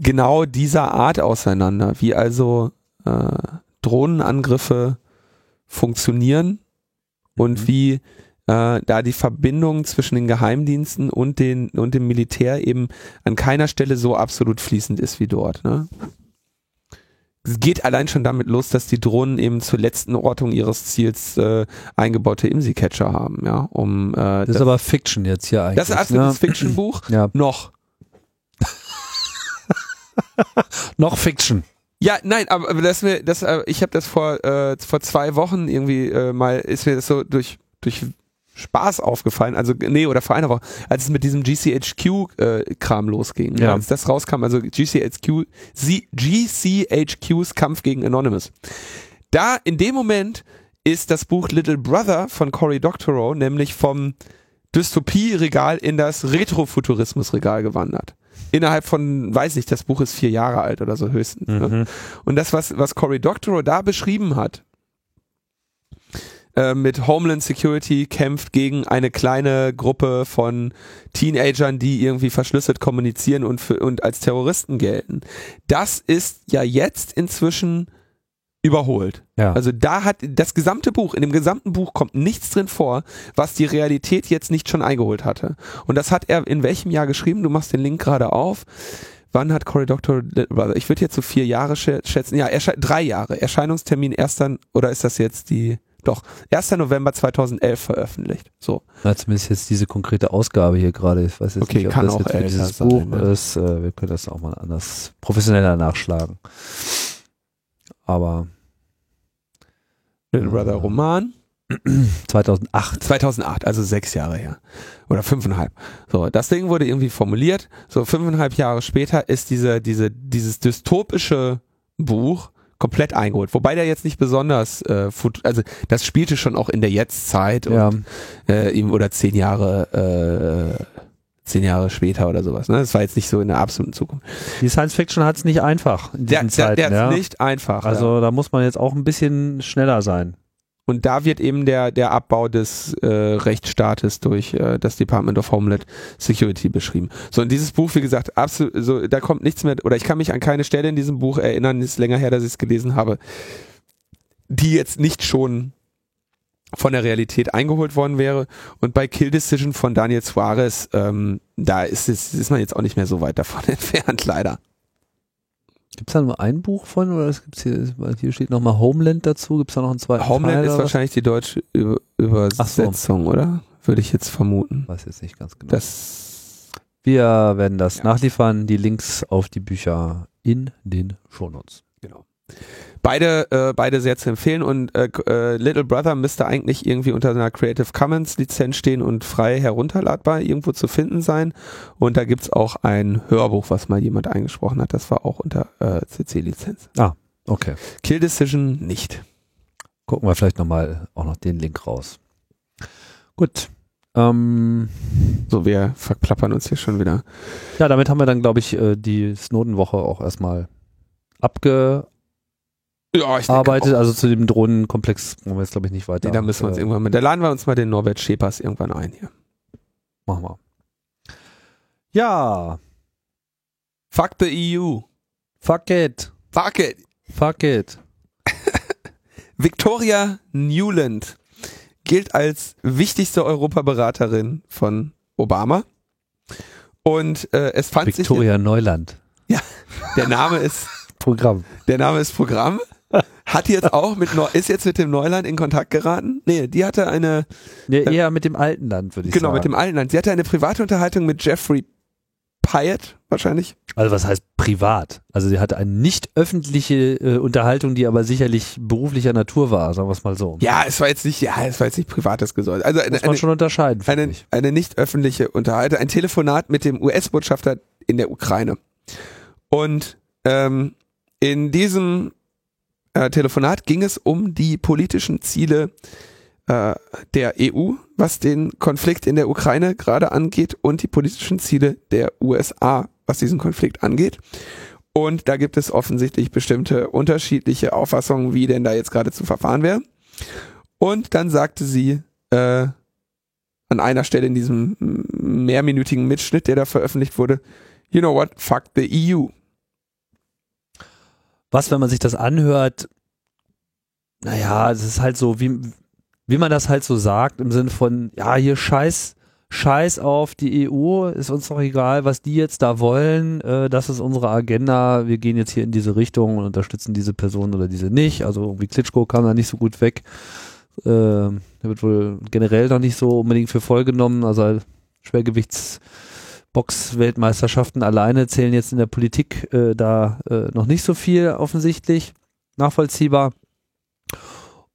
genau dieser Art auseinander, wie also äh, Drohnenangriffe funktionieren und Mhm. wie äh, da die Verbindung zwischen den Geheimdiensten und, den, und dem Militär eben an keiner Stelle so absolut fließend ist wie dort. Ne? Es geht allein schon damit los, dass die Drohnen eben zur letzten Ortung ihres Ziels äh, eingebaute IMSI-Catcher haben, ja, um äh, Das ist aber Fiction jetzt hier eigentlich. das ist ein absolutes ne? Fiction-Buch. Ja, Noch. noch Fiction. Ja, nein, aber aber das mir, das, äh, ich habe das vor äh, vor zwei Wochen irgendwie äh, mal ist mir das so durch durch Spaß aufgefallen, also nee oder vor einer Woche, als es mit diesem GCHQ äh, losging, Ja. als das rauskam, also GCHQ GCHQs Kampf gegen Anonymous. Da in dem Moment ist das Buch Little Brother von Cory Doctorow, nämlich vom Dystopie-Regal in das Retrofuturismus-Regal gewandert. Innerhalb von, weiß ich, das Buch ist vier Jahre alt oder so höchstens. Ne? Mhm. Und das, was, was Cory Doctorow da beschrieben hat, äh, mit Homeland Security kämpft gegen eine kleine Gruppe von Teenagern, die irgendwie verschlüsselt kommunizieren und, für, und als Terroristen gelten. Das ist ja jetzt inzwischen überholt. Ja. Also da hat das gesamte Buch, in dem gesamten Buch kommt nichts drin vor, was die Realität jetzt nicht schon eingeholt hatte. Und das hat er in welchem Jahr geschrieben? Du machst den Link gerade auf. Wann hat Cory Doctor, ich würde jetzt so vier Jahre schä- schätzen, ja, drei Jahre. Erscheinungstermin erster, oder ist das jetzt die, doch, 1. November 2011 veröffentlicht. So. Na, zumindest jetzt diese konkrete Ausgabe hier gerade. Ich weiß jetzt Okay, nicht, ob kann das auch jetzt dieses sein, Buch ne? ist. Äh, wir können das auch mal anders professioneller nachschlagen. Aber Little Brother Ja. Roman. 2008. 2008, also sechs Jahre her. Oder fünfeinhalb. So, das Ding wurde irgendwie formuliert. So, fünfeinhalb Jahre später ist diese, diese, dieses dystopische Buch komplett eingeholt. Wobei der jetzt nicht besonders, äh, also das spielte schon auch in der Jetztzeit Ja, und, äh, ihm oder zehn Jahre, äh, zehn Jahre später oder sowas. Ne? Das war jetzt nicht so in der absoluten Zukunft. die Science Fiction hat es nicht einfach in Der, diesen der, Zeiten. der ja. ist nicht einfach. ja. also da muss man jetzt auch ein bisschen schneller sein. Und da wird eben der, der Abbau des äh, Rechtsstaates durch äh, das Department of Homeland Security beschrieben. So, und dieses Buch, wie gesagt, absolut, so, da kommt nichts mehr, oder ich kann mich an keine Stelle in diesem Buch erinnern, ist länger her, dass ich es gelesen habe, die jetzt nicht schon von der Realität eingeholt worden wäre. Und bei Kill Decision von Daniel Suarez, ähm, da ist, es, ist man jetzt auch nicht mehr so weit davon entfernt, leider. Gibt es da nur ein Buch von oder es gibt's hier, weil hier steht nochmal Homeland dazu? Gibt es da noch einen zweiten Homeland Teil ist wahrscheinlich die deutsche Über Übersetzung, oder? Würde ich jetzt vermuten. Weiß jetzt nicht ganz genau. Das Wir werden das Ja. nachliefern, die Links auf die Bücher in den Shownotes. Genau. Beide, äh, beide sehr zu empfehlen und äh, äh, Little Brother müsste eigentlich irgendwie unter einer Creative Commons Lizenz stehen und frei herunterladbar irgendwo zu finden sein. Und da gibt's auch ein Hörbuch, was mal jemand eingesprochen hat. Das war auch unter äh, CC-Lizenz. Okay. Kill Decision nicht. Gucken wir vielleicht nochmal auch noch den Link raus. Gut. Ähm, So, wir verplappern uns hier schon wieder. ja, damit haben wir dann, glaube ich, äh, die Snowden-Woche auch erstmal abgearbeitet. Ja, ich auch. Also zu dem Drohnenkomplex wollen wir jetzt, glaube ich, nicht weiter. Nee, da müssen wir uns äh, irgendwann mit. Da laden wir uns mal den Norbert Schepers irgendwann ein hier. Machen wir. Ja, Fuck the EU. fuck it. Fuck it. Fuck it. Victoria Newland gilt als wichtigste Europaberaterin von Obama. Und äh, es fand Victoria Neuland. sich, der Name ist, Programm. der Name ist Programm. Hat jetzt auch mit, Neu- ist jetzt mit dem Neuland in Kontakt geraten? Nee, die hatte eine, Ja, eher mit dem alten Land, würde ich genau, sagen. mit dem alten Land. Sie hatte eine private Unterhaltung mit Jeffrey Pyatt, wahrscheinlich. Also was heißt privat? Also sie hatte eine nicht öffentliche äh, Unterhaltung, die aber sicherlich beruflicher Natur war, sagen wir es mal so. Ja, es war jetzt nicht, ja, es war jetzt nicht privates Gesäuse. Also eine, Muss man eine, schon unterscheiden, eine, ich. eine nicht öffentliche Unterhaltung, ein Telefonat mit dem US-Botschafter in der Ukraine. Und ähm, in diesem äh, Telefonat ging es um die politischen Ziele äh, der EU, was den Konflikt in der Ukraine gerade angeht und die politischen Ziele der USA, was diesen Konflikt angeht. Und da gibt es offensichtlich bestimmte unterschiedliche Auffassungen, wie denn da jetzt gerade zu verfahren wäre. Und dann sagte sie, äh, an einer Stelle in diesem mehrminütigen Mitschnitt, der da veröffentlicht wurde, you know what, fuck the EU. Was, wenn man sich das anhört, naja, es ist halt so, wie, wie man das halt so sagt, im Sinne von, ja, hier scheiß, scheiß auf die EU, ist uns doch egal, was die jetzt da wollen, äh, das ist unsere Agenda, wir gehen jetzt hier in diese Richtung und unterstützen diese Person oder diese nicht, also irgendwie Klitschko kam da nicht so gut weg, äh, der wird wohl generell noch nicht so unbedingt für voll genommen, also Schwergewichts Box-Weltmeisterschaften alleine zählen jetzt in der Politik äh, da äh, noch nicht so viel offensichtlich nachvollziehbar.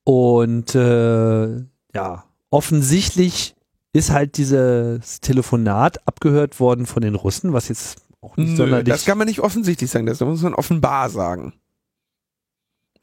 Und äh, ja, offensichtlich ist halt dieses Telefonat abgehört worden von den Russen, was jetzt auch nicht Nö, sonderlich. das kann man nicht offensichtlich sagen, das muss man offenbar sagen.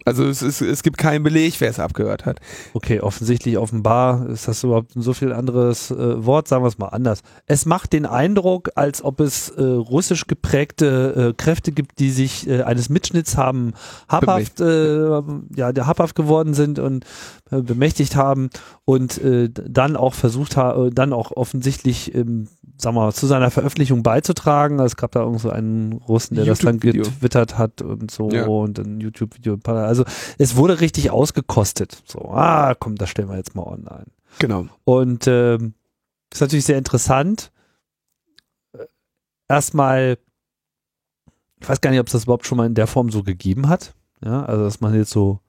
Also es, ist, es gibt keinen Beleg, wer es abgehört hat. Okay, offensichtlich offenbar ist das überhaupt so viel anderes äh, Wort, sagen wir es mal anders. Es macht den Eindruck, als ob es äh, russisch geprägte äh, Kräfte gibt, die sich äh, eines Mitschnitts haben habhaft, äh, ja, der habhaft geworden sind und äh, bemächtigt haben und äh, dann auch versucht haben, dann auch offensichtlich ähm, sagen wir mal, zu seiner Veröffentlichung beizutragen. Es gab da irgend so einen Russen, der das dann getwittert hat und so ja. und ein YouTube-Video. Also es wurde richtig ausgekostet. So, ah, komm, das stellen wir jetzt mal online. Genau. Und äh, ist natürlich sehr interessant. Erstmal, ich weiß gar nicht, ob es das überhaupt schon mal in der Form so gegeben hat. Ja, also dass man jetzt so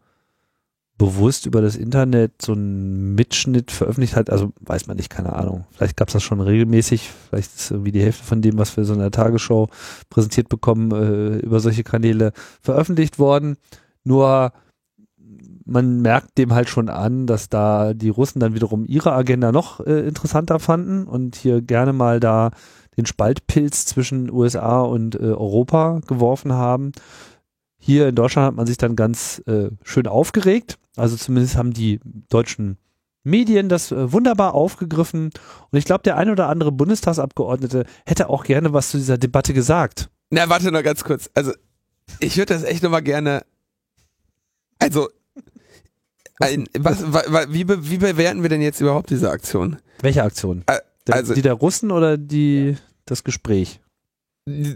bewusst über das Internet so einen Mitschnitt veröffentlicht hat, also weiß man nicht, keine Ahnung. Vielleicht gab es das schon regelmäßig, vielleicht ist irgendwie die Hälfte von dem, was wir so in der Tagesschau präsentiert bekommen, äh, über solche Kanäle veröffentlicht worden. Nur man merkt dem halt schon an, dass da die Russen dann wiederum ihre Agenda noch äh, interessanter fanden und hier gerne mal da den Spaltpilz zwischen USA und äh, Europa geworfen haben. Hier in Deutschland hat man sich dann ganz äh, schön aufgeregt also zumindest haben die deutschen Medien das äh, wunderbar aufgegriffen. Und ich glaube, der ein oder andere Bundestagsabgeordnete hätte auch gerne was zu dieser Debatte gesagt. Na, warte noch ganz kurz. Also, ich würde das echt nochmal gerne. Also, ein, was, wie, wie bewerten wir denn jetzt überhaupt diese Aktion? Welche Aktion? Also, die der Russen oder die, das Gespräch?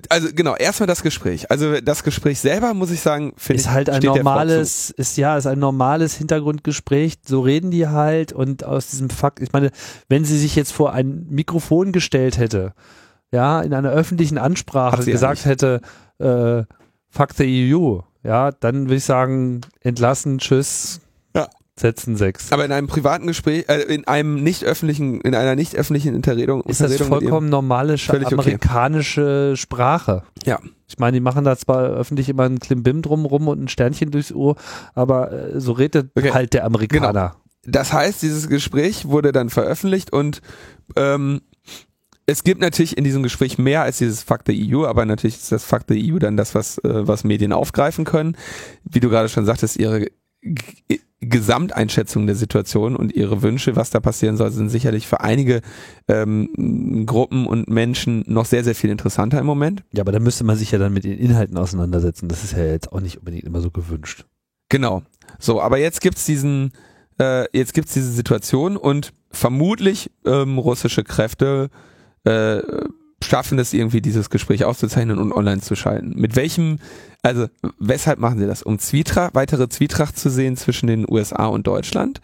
also genau, erstmal das Gespräch. Also das Gespräch selber, muss ich sagen, finde ich. Ist halt ein normales, ist ja, ist ein normales Hintergrundgespräch. So reden die halt und aus diesem Fakt, ich meine, wenn sie sich jetzt vor ein Mikrofon gestellt hätte, ja, in einer öffentlichen Ansprache gesagt hätte, äh, fuck the EU, ja, dann würde ich sagen, entlassen, tschüss, setzen sechs. Aber in einem privaten Gespräch, äh, in einem nicht öffentlichen, in einer nicht öffentlichen Unterredung, ist das vollkommen normale amerikanische okay. Sprache. Ja. Ich meine, die machen da zwar öffentlich immer ein Klimbim drumrum und ein Sternchen durchs Ohr, aber äh, so redet okay. halt der Amerikaner. Genau. Das heißt, dieses Gespräch wurde dann veröffentlicht und ähm, es gibt natürlich in diesem Gespräch mehr als dieses Fuck the EU, aber natürlich ist das Fuck the EU dann das, was, äh, was Medien aufgreifen können. Wie du gerade schon sagtest, ihre Gesamteinschätzung der Situation und ihre Wünsche, was da passieren soll, sind sicherlich für einige ähm, Gruppen und Menschen noch sehr, sehr viel interessanter im Moment. Ja, aber da müsste man sich ja dann mit den Inhalten auseinandersetzen. Das ist ja jetzt auch nicht unbedingt immer so gewünscht. Genau. So, aber jetzt gibt's diesen, äh, jetzt gibt's diese Situation und vermutlich ähm, russische Kräfte äh, schaffen es irgendwie, dieses Gespräch aufzuzeichnen und online zu schalten. Mit welchem, also weshalb machen sie das? Um Zwietracht, weitere Zwietracht zu sehen zwischen den USA und Deutschland?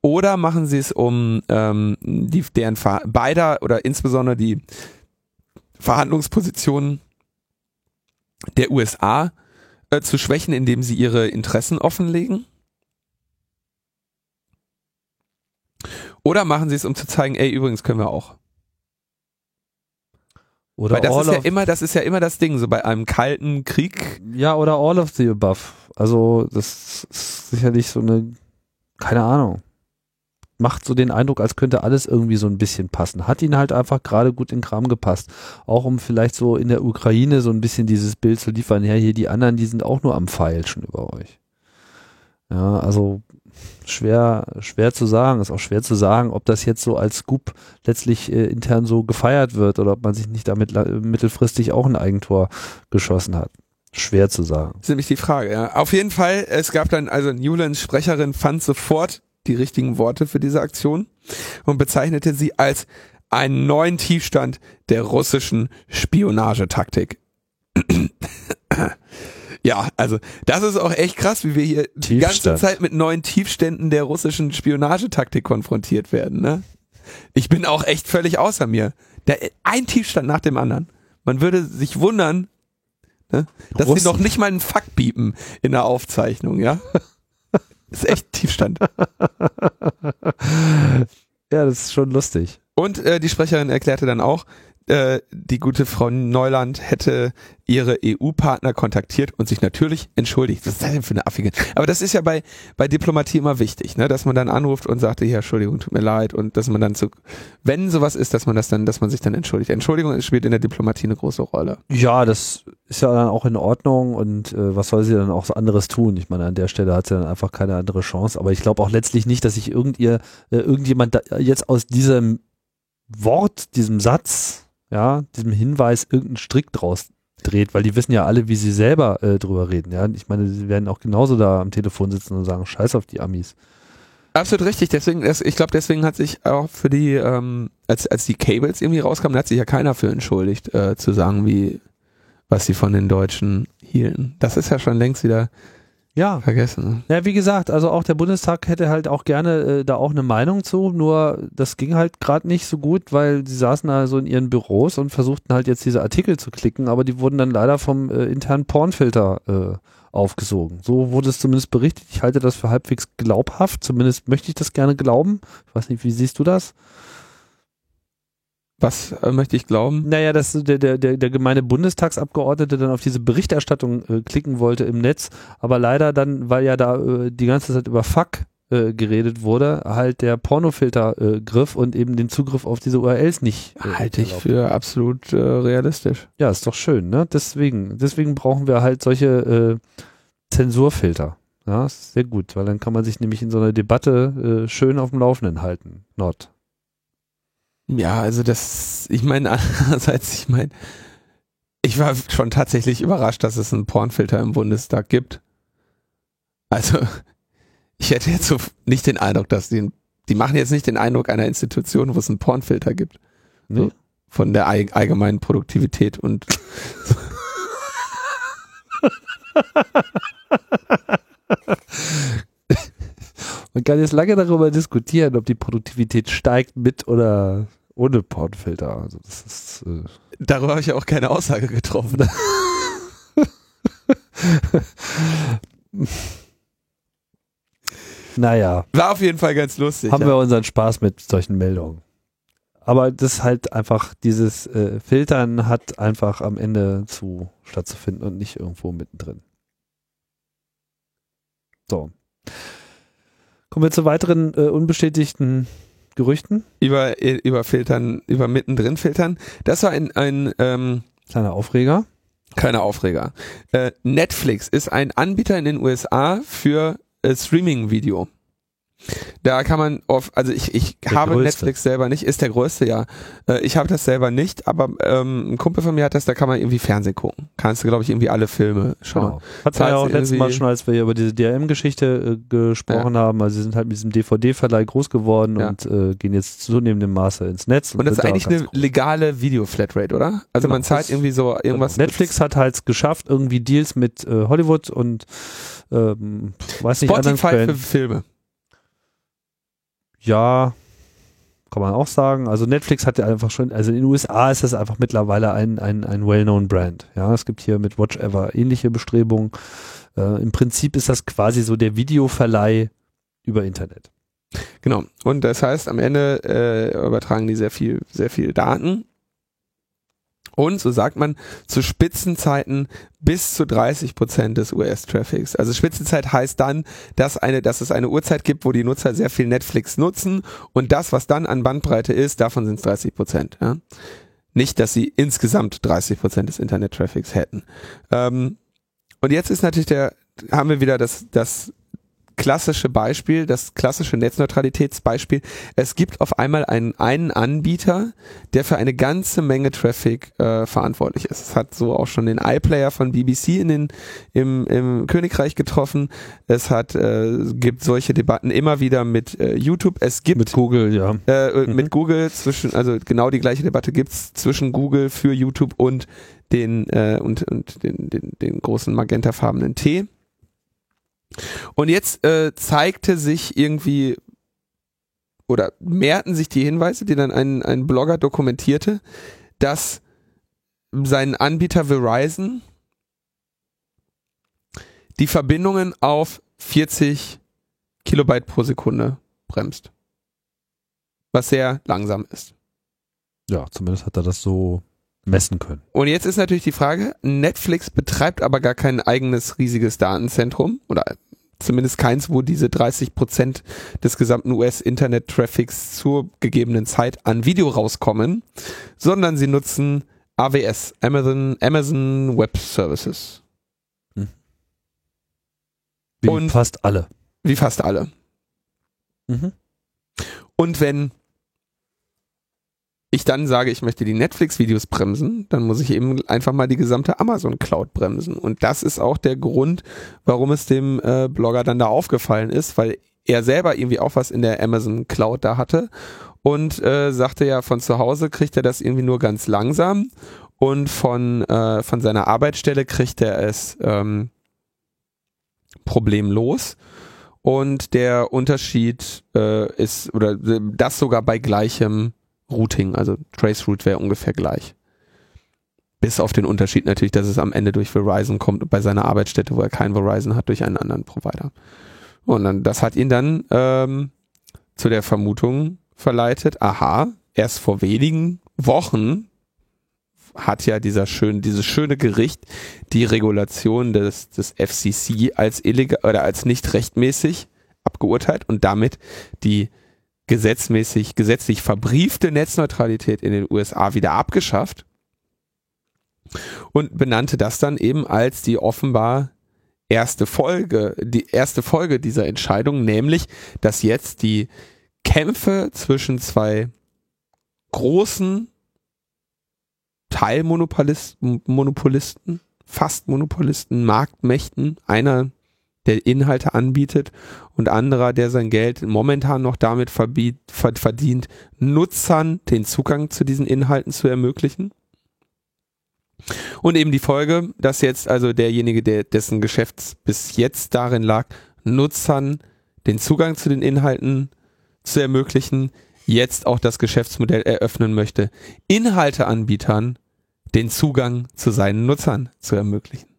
Oder machen sie es, um ähm, die, deren Ver beider oder insbesondere die Verhandlungspositionen der USA äh, zu schwächen, indem sie ihre Interessen offenlegen? Oder machen sie es, um zu zeigen, ey, übrigens können wir auch. Oder Weil das ist ja immer, das ist ja immer das Ding, so bei einem kalten Krieg. Ja, oder all of the above. Also, das ist sicherlich so eine, keine Ahnung. Macht so den Eindruck, als könnte alles irgendwie so ein bisschen passen. Hat ihn halt einfach gerade gut in Kram gepasst. Auch um vielleicht so in der Ukraine so ein bisschen dieses Bild zu liefern. Ja, hier die anderen, die sind auch nur am Pfeil schon über euch. Ja, also schwer, schwer zu sagen. Ist auch schwer zu sagen, ob das jetzt so als Scoop letztlich äh, intern so gefeiert wird oder ob man sich nicht damit mittelfristig auch ein Eigentor geschossen hat. Schwer zu sagen. Das ist nämlich die Frage, ja. Auf jeden Fall, es gab dann, also Newlands Sprecherin fand sofort die richtigen Worte für diese Aktion und bezeichnete sie als einen neuen Tiefstand der russischen Spionagetaktik. Ja, also das ist auch echt krass, wie wir hier Tiefstand. die ganze Zeit mit neuen Tiefständen der russischen Spionagetaktik konfrontiert werden. Ne? Ich bin auch echt völlig außer mir. Der, ein Tiefstand nach dem anderen. Man würde sich wundern, ne, dass Russen. sie noch nicht mal einen Fuck biepen in der Aufzeichnung, ja. Das ist echt Tiefstand. ja, das ist schon lustig. Und äh, die Sprecherin erklärte dann auch, äh, die gute Frau Neuland hätte ihre EU-Partner kontaktiert und sich natürlich entschuldigt. Was ist das denn für eine affige? Aber das ist ja bei, bei Diplomatie immer wichtig, ne? dass man dann anruft und sagt, ja, Entschuldigung, tut mir leid und dass man dann zu, wenn sowas ist, dass man das dann, dass man sich dann entschuldigt. Entschuldigung spielt in der Diplomatie eine große Rolle. Ja, das ist ja dann auch in Ordnung und äh, was soll sie dann auch so anderes tun? Ich meine, an der Stelle hat sie dann einfach keine andere Chance, aber ich glaube auch letztlich nicht, dass sich irgend äh, irgendjemand da jetzt aus diesem Wort, diesem Satz, ja, diesem Hinweis irgendeinen Strick draus dreht, weil die wissen ja alle, wie sie selber äh, drüber reden. Ja, ich meine, sie werden auch genauso da am Telefon sitzen und sagen, Scheiß auf die Amis. Absolut richtig. Deswegen, ich glaube, deswegen hat sich auch für die, ähm, als als die Cables irgendwie rauskamen, hat sich ja keiner für entschuldigt, äh, zu sagen, wie was sie von den Deutschen hielten. Das ist ja schon längst wieder ja. Vergessen. Ja, wie gesagt, also auch der Bundestag hätte halt auch gerne äh, da auch eine Meinung zu, nur das ging halt gerade nicht so gut, weil sie saßen da so in ihren Büros und versuchten halt jetzt diese Artikel zu klicken, aber die wurden dann leider vom äh, internen Pornfilter äh, aufgesogen. So wurde es zumindest berichtet. Ich halte das für halbwegs glaubhaft, zumindest möchte ich das gerne glauben. Ich weiß nicht, wie siehst du das? Was äh, möchte ich glauben? Naja, dass der, der, der, der gemeine Bundestagsabgeordnete dann auf diese Berichterstattung äh, klicken wollte im Netz, aber leider dann, weil ja da äh, die ganze Zeit über Fuck äh, geredet wurde, halt der Pornofilter äh, griff und eben den Zugriff auf diese URLs nicht. Äh, Halte ich für absolut äh, realistisch. Ja, ist doch schön, ne? Deswegen, deswegen brauchen wir halt solche äh, Zensurfilter. Ja, ist sehr gut, weil dann kann man sich nämlich in so einer Debatte äh, schön auf dem Laufenden halten. Not. Ja, also das, ich meine, andererseits, ich meine, ich war schon tatsächlich überrascht, dass es einen Pornfilter im Bundestag gibt. Also, ich hätte jetzt so nicht den Eindruck, dass die, die machen jetzt nicht den Eindruck einer Institution, wo es einen Pornfilter gibt. Nee. So, von der allgemeinen Produktivität und so. Man kann jetzt lange darüber diskutieren, ob die Produktivität steigt mit oder ohne Pornfilter. Also das ist, äh Darüber habe ich ja auch keine Aussage getroffen. naja. War auf jeden Fall ganz lustig. Haben ja. wir unseren Spaß mit solchen Meldungen. Aber das halt einfach, dieses äh, Filtern hat einfach am Ende zu stattzufinden und nicht irgendwo mittendrin. So. Kommen wir zu weiteren äh, unbestätigten Gerüchten? Über, über Filtern, über mittendrin Filtern. Das war ein, ein ähm, kleiner Aufreger. Kleiner Aufreger. Äh, Netflix ist ein Anbieter in den USA für äh, Streaming-Video. Da kann man auf, also ich, ich habe größte. Netflix selber nicht, ist der größte, ja. Äh, ich habe das selber nicht, aber ähm, ein Kumpel von mir hat das, da kann man irgendwie Fernsehen gucken. Kannst du, glaube ich, irgendwie alle Filme schauen. Genau. Hat ja auch letztes Mal schon, als wir hier über diese DRM-Geschichte äh, gesprochen ja. haben, also sie sind halt mit diesem DVD-Verleih groß geworden ja. und äh, gehen jetzt zunehmendem Maße ins Netz. Und, und das ist eigentlich eine legale Video-Flatrate, oder? Also genau. man zahlt irgendwie so irgendwas. Netflix hat halt geschafft, irgendwie Deals mit äh, Hollywood und ähm, weiß nicht, Spotify für Filme ja, kann man auch sagen. Also Netflix hat ja einfach schon, also in den USA ist das einfach mittlerweile ein, ein, ein well-known Brand. Ja, es gibt hier mit Watch Ever ähnliche Bestrebungen. Äh, Im Prinzip ist das quasi so der Videoverleih über Internet. Genau. Und das heißt, am Ende äh, übertragen die sehr viel, sehr viel Daten und, so sagt man, zu Spitzenzeiten bis zu 30 Prozent des US-Traffics. Also Spitzenzeit heißt dann, dass, eine, dass es eine Uhrzeit gibt, wo die Nutzer sehr viel Netflix nutzen und das, was dann an Bandbreite ist, davon sind es 30 Prozent. Ja? Nicht, dass sie insgesamt 30 Prozent des Internet-Traffics hätten. Ähm, und jetzt ist natürlich der, haben wir wieder das, das klassische Beispiel, das klassische Netzneutralitätsbeispiel. Es gibt auf einmal einen, einen Anbieter, der für eine ganze Menge Traffic äh, verantwortlich ist. Es hat so auch schon den iPlayer von BBC in den, im, im Königreich getroffen. Es hat, äh, gibt solche Debatten immer wieder mit äh, YouTube. Es gibt mit Google, ja. Äh, äh mhm. Mit Google zwischen, also genau die gleiche Debatte gibt's zwischen Google für YouTube und den äh, und, und den, den, den großen magentafarbenen T. Und jetzt äh, zeigte sich irgendwie oder mehrten sich die Hinweise, die dann ein, ein Blogger dokumentierte, dass sein Anbieter Verizon die Verbindungen auf 40 Kilobyte pro Sekunde bremst. Was sehr langsam ist. Ja, zumindest hat er das so messen können. Und jetzt ist natürlich die Frage, Netflix betreibt aber gar kein eigenes riesiges Datenzentrum oder zumindest keins, wo diese 30 Prozent des gesamten US-Internet-Traffics zur gegebenen Zeit an Video rauskommen, sondern sie nutzen AWS, Amazon, Amazon Web Services. Hm. Wie Und fast alle. Wie fast alle. Mhm. Und wenn ich dann sage, ich möchte die Netflix-Videos bremsen, dann muss ich eben einfach mal die gesamte Amazon-Cloud bremsen. Und das ist auch der Grund, warum es dem äh, Blogger dann da aufgefallen ist, weil er selber irgendwie auch was in der Amazon Cloud da hatte und äh, sagte ja, von zu Hause kriegt er das irgendwie nur ganz langsam und von, äh, von seiner Arbeitsstelle kriegt er es ähm, problemlos. Und der Unterschied äh, ist, oder das sogar bei gleichem Routing, also Traceroute wäre ungefähr gleich. Bis auf den Unterschied natürlich, dass es am Ende durch Verizon kommt bei seiner Arbeitsstätte, wo er kein Verizon hat, durch einen anderen Provider. Und dann, das hat ihn dann ähm, zu der Vermutung verleitet, aha, erst vor wenigen Wochen hat ja dieser schön, dieses schöne Gericht die Regulation des, des FCC als illegal oder als nicht rechtmäßig abgeurteilt und damit die gesetzmäßig, gesetzlich verbriefte Netzneutralität in den USA wieder abgeschafft und benannte das dann eben als die offenbar erste Folge, die erste Folge dieser Entscheidung, nämlich, dass jetzt die Kämpfe zwischen zwei großen Teilmonopolisten, Monopolisten, fast Monopolisten, Marktmächten, einer der Inhalte anbietet und anderer, der sein Geld momentan noch damit verdient, Nutzern den Zugang zu diesen Inhalten zu ermöglichen. Und eben die Folge, dass jetzt also derjenige, der dessen Geschäft bis jetzt darin lag, Nutzern den Zugang zu den Inhalten zu ermöglichen, jetzt auch das Geschäftsmodell eröffnen möchte, Inhalteanbietern den Zugang zu seinen Nutzern zu ermöglichen.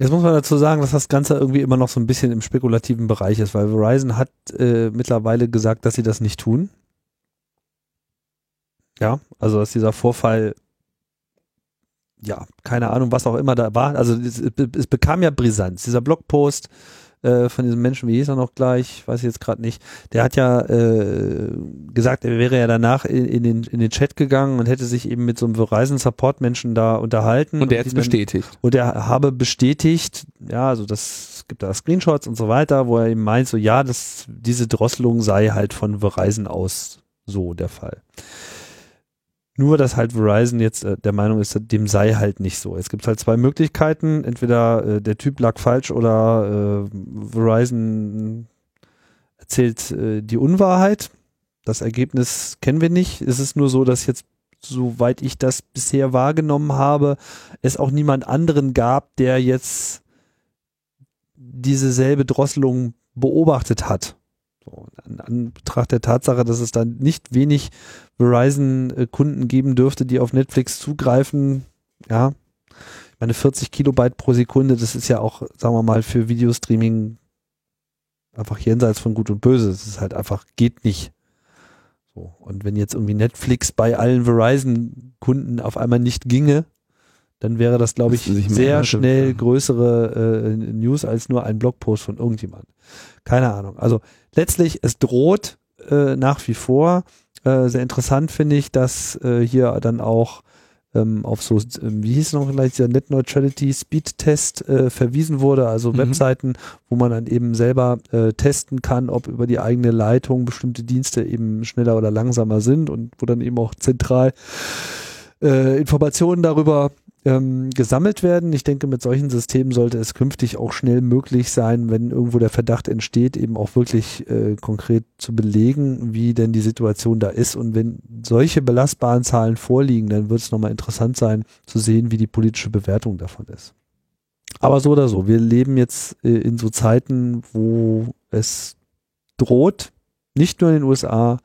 Jetzt muss man dazu sagen, dass das Ganze irgendwie immer noch so ein bisschen im spekulativen Bereich ist, weil Verizon hat äh, mittlerweile gesagt, dass sie das nicht tun. Ja, also dass dieser Vorfall, ja, keine Ahnung, was auch immer da war. Also es, es bekam ja Brisanz. Dieser Blogpost äh, von diesem Menschen, wie hieß er noch gleich, weiß ich jetzt gerade nicht, der hat ja äh, gesagt, er wäre ja danach in, in, den, in den Chat gegangen und hätte sich eben mit so einem Verizon-Support-Menschen da unterhalten. Und der hat es bestätigt. Und er habe bestätigt, ja, also das gibt da Screenshots und so weiter, wo er eben meint, so ja, das, diese Drosselung sei halt von Verizon aus so der Fall. Nur, dass halt Verizon jetzt äh, der Meinung ist, dem sei halt nicht so. Es gibt halt zwei Möglichkeiten. Entweder äh, der Typ lag falsch oder äh, Verizon erzählt äh, die Unwahrheit. Das Ergebnis kennen wir nicht. Es ist nur so, dass jetzt, soweit ich das bisher wahrgenommen habe, es auch niemand anderen gab, der jetzt diese selbe Drosselung beobachtet hat. So, in Anbetracht der Tatsache, dass es da nicht wenig Verizon-Kunden geben dürfte, die auf Netflix zugreifen, ja, meine 40 Kilobyte pro Sekunde, das ist ja auch, sagen wir mal, für Videostreaming einfach jenseits von Gut und Böse. Das ist halt einfach, geht nicht. So. Und wenn jetzt irgendwie Netflix bei allen Verizon-Kunden auf einmal nicht ginge, dann wäre das, glaube ich, sehr schnell größere äh, News als nur ein Blogpost von irgendjemand. Keine Ahnung. Also letztlich, es droht äh, nach wie vor. Äh, sehr interessant finde ich, dass äh, hier dann auch ähm, auf so, ähm, wie hieß noch gleich dieser Net Neutrality Speed Test äh, verwiesen wurde, also mhm. Webseiten, wo man dann eben selber äh, testen kann, ob über die eigene Leitung bestimmte Dienste eben schneller oder langsamer sind und wo dann eben auch zentral äh, Informationen darüber ähm, gesammelt werden. Ich denke, mit solchen Systemen sollte es künftig auch schnell möglich sein, wenn irgendwo der Verdacht entsteht, eben auch wirklich äh, konkret zu belegen, wie denn die Situation da ist. Und wenn solche belastbaren Zahlen vorliegen, dann wird es nochmal interessant sein zu sehen, wie die politische Bewertung davon ist. Aber so oder so, wir leben jetzt äh, in so Zeiten, wo es droht, nicht nur in den USA,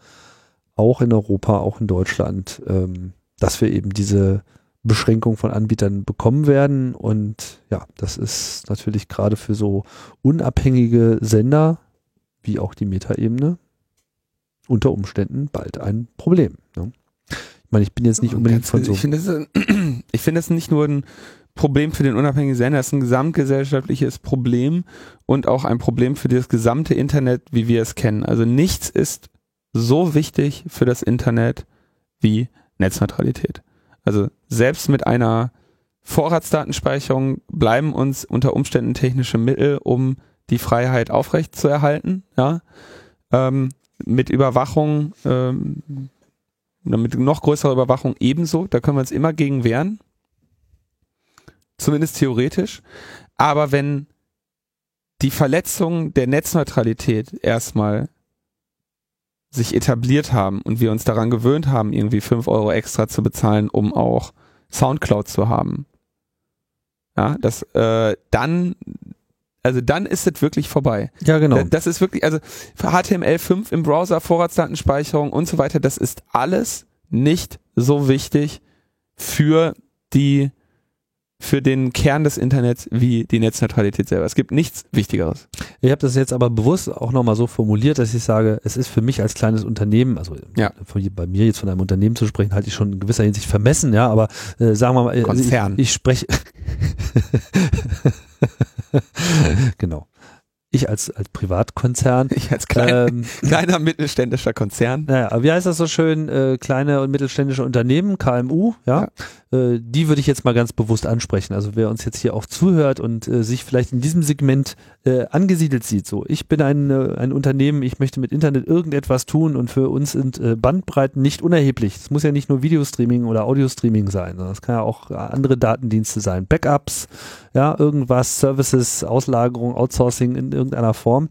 auch in Europa, auch in Deutschland, ähm, dass wir eben diese Beschränkung von Anbietern bekommen werden. Und ja, das ist natürlich gerade für so unabhängige Sender wie auch die Metaebene unter Umständen bald ein Problem. Ne? Ich meine, ich bin jetzt nicht unbedingt von so. Ich finde, es, ich finde es nicht nur ein Problem für den unabhängigen Sender, es ist ein gesamtgesellschaftliches Problem und auch ein Problem für das gesamte Internet, wie wir es kennen. Also nichts ist so wichtig für das Internet wie Netzneutralität. Also selbst mit einer Vorratsdatenspeicherung bleiben uns unter Umständen technische Mittel, um die Freiheit aufrecht zu erhalten. Ja? Ähm, mit Überwachung, ähm, mit noch größerer Überwachung ebenso. Da können wir uns immer gegen wehren. Zumindest theoretisch. Aber wenn die Verletzungen der Netzneutralität erstmal sich etabliert haben und wir uns daran gewöhnt haben, irgendwie fünf Euro extra zu bezahlen, um auch Soundcloud zu haben. Ja, das äh, dann, also dann ist es wirklich vorbei. Ja, genau. Das ist wirklich, also HTML5 im Browser, Vorratsdatenspeicherung und so weiter, das ist alles nicht so wichtig für die für den Kern des Internets wie die Netzneutralität selber. Es gibt nichts Wichtigeres. Ich habe das jetzt aber bewusst auch nochmal so formuliert, dass ich sage, es ist für mich als kleines Unternehmen, also ja. bei mir jetzt von einem Unternehmen zu sprechen, halte ich schon in gewisser Hinsicht vermessen, ja, aber äh, sagen wir mal, Konzern. ich, ich spreche genau ich als, als Privatkonzern. Ich als klein, ähm, kleiner mittelständischer Konzern. Naja, wie heißt das so schön? Äh, kleine und mittelständische Unternehmen, KMU, ja. ja. Äh, die würde ich jetzt mal ganz bewusst ansprechen. Also wer uns jetzt hier auch zuhört und äh, sich vielleicht in diesem Segment äh, angesiedelt sieht, so, ich bin ein, äh, ein Unternehmen, ich möchte mit Internet irgendetwas tun und für uns sind äh, Bandbreiten nicht unerheblich. Es muss ja nicht nur Videostreaming oder Audiostreaming sein, sondern es kann ja auch andere Datendienste sein. Backups, ja, irgendwas, Services, Auslagerung, Outsourcing in irgendeiner Form.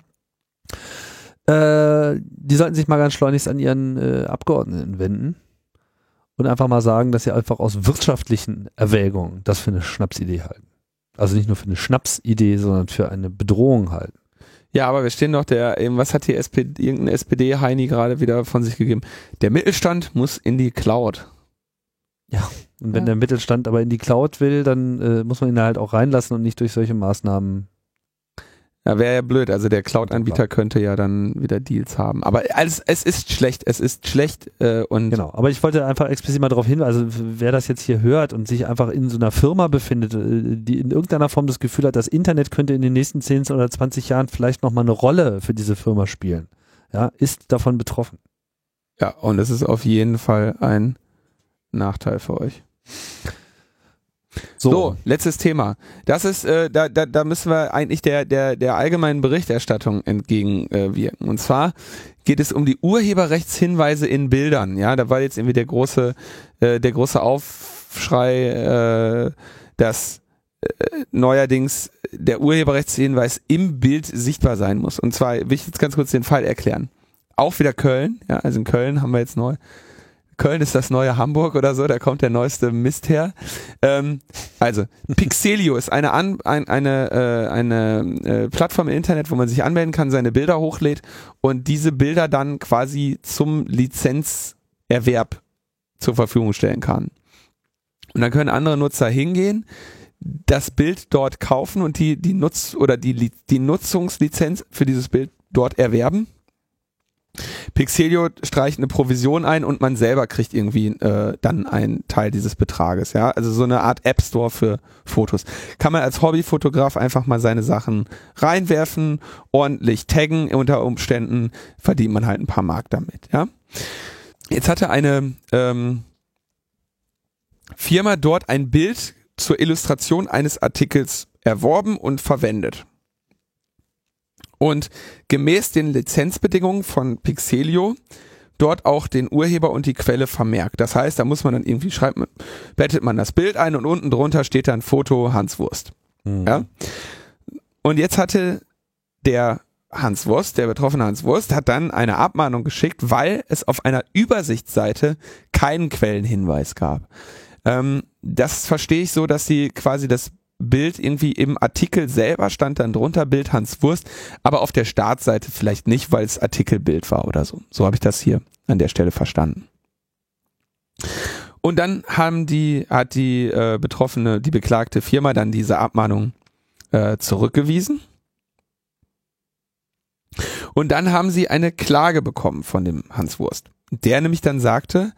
Äh, die sollten sich mal ganz schleunigst an ihren äh, Abgeordneten wenden und einfach mal sagen, dass sie einfach aus wirtschaftlichen Erwägungen das für eine Schnapsidee halten. Also nicht nur für eine Schnapsidee, sondern für eine Bedrohung halten. Ja, aber wir stehen noch der, eben, was hat die SPD, irgendein SPD-Heini gerade wieder von sich gegeben? Der Mittelstand muss in die Cloud. Ja, und wenn ja. der Mittelstand aber in die Cloud will, dann äh, muss man ihn halt auch reinlassen und nicht durch solche Maßnahmen ja, wäre ja blöd. Also der Cloud-Anbieter könnte ja dann wieder Deals haben. Aber es, es ist schlecht, es ist schlecht äh, und. Genau, aber ich wollte einfach explizit mal darauf hinweisen, also wer das jetzt hier hört und sich einfach in so einer Firma befindet, äh, die in irgendeiner Form das Gefühl hat, das Internet könnte in den nächsten 10 oder 20 Jahren vielleicht nochmal eine Rolle für diese Firma spielen, ja, ist davon betroffen. Ja, und es ist auf jeden Fall ein Nachteil für euch. So. so. letztes Thema. Das ist, äh, da, da, da müssen wir eigentlich der, der, der allgemeinen Berichterstattung entgegenwirken. Äh, Und zwar geht es um die Urheberrechtshinweise in Bildern. Ja, da war jetzt irgendwie der große, äh, der große Aufschrei, äh, dass äh, neuerdings der Urheberrechtshinweis im Bild sichtbar sein muss. Und zwar will ich jetzt ganz kurz den Fall erklären. Auch wieder Köln, ja, also in Köln haben wir jetzt neu Köln ist das neue Hamburg oder so, da kommt der neueste Mist her. Ähm, also, Pixelio ist eine, An ein, eine, äh, eine äh, Plattform im Internet, wo man sich anmelden kann, seine Bilder hochlädt und diese Bilder dann quasi zum Lizenzerwerb zur Verfügung stellen kann. Und dann können andere Nutzer hingehen, das Bild dort kaufen und die, die Nutz- oder die, die Nutzungslizenz für dieses Bild dort erwerben Pixelio streicht eine Provision ein und man selber kriegt irgendwie äh, dann einen Teil dieses Betrages. Ja, also so eine Art App Store für Fotos. Kann man als Hobbyfotograf einfach mal seine Sachen reinwerfen, ordentlich taggen. Unter Umständen verdient man halt ein paar Mark damit. Ja, jetzt hatte eine ähm, Firma dort ein Bild zur Illustration eines Artikels erworben und verwendet. Und gemäß den Lizenzbedingungen von Pixelio dort auch den Urheber und die Quelle vermerkt. Das heißt, da muss man dann irgendwie schreiben, bettet man das Bild ein und unten drunter steht dann Foto Hans Wurst. Mhm. Ja? Und jetzt hatte der Hans Wurst, der betroffene Hans Wurst, hat dann eine Abmahnung geschickt, weil es auf einer Übersichtsseite keinen Quellenhinweis gab. Ähm, das verstehe ich so, dass sie quasi das Bild irgendwie im Artikel selber stand dann drunter Bild Hans Wurst, aber auf der Startseite vielleicht nicht, weil es Artikelbild war oder so. So habe ich das hier an der Stelle verstanden. Und dann haben die, hat die äh, betroffene, die beklagte Firma dann diese Abmahnung äh, zurückgewiesen. Und dann haben sie eine Klage bekommen von dem Hans Wurst. Der nämlich dann sagte,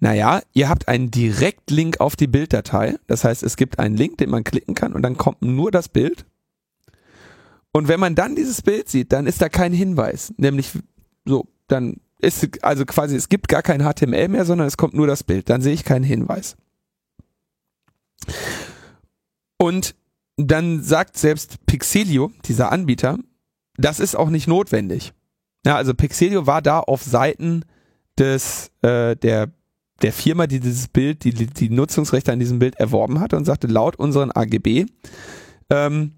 Naja, ihr habt einen Direktlink auf die Bilddatei. Das heißt, es gibt einen Link, den man klicken kann und dann kommt nur das Bild. Und wenn man dann dieses Bild sieht, dann ist da kein Hinweis. Nämlich so, dann ist also quasi, es gibt gar kein HTML mehr, sondern es kommt nur das Bild. Dann sehe ich keinen Hinweis. Und dann sagt selbst Pixelio, dieser Anbieter, das ist auch nicht notwendig. Ja, also Pixelio war da auf Seiten des äh, der der Firma, die dieses Bild, die die Nutzungsrechte an diesem Bild erworben hat und sagte, laut unseren AGB, ähm,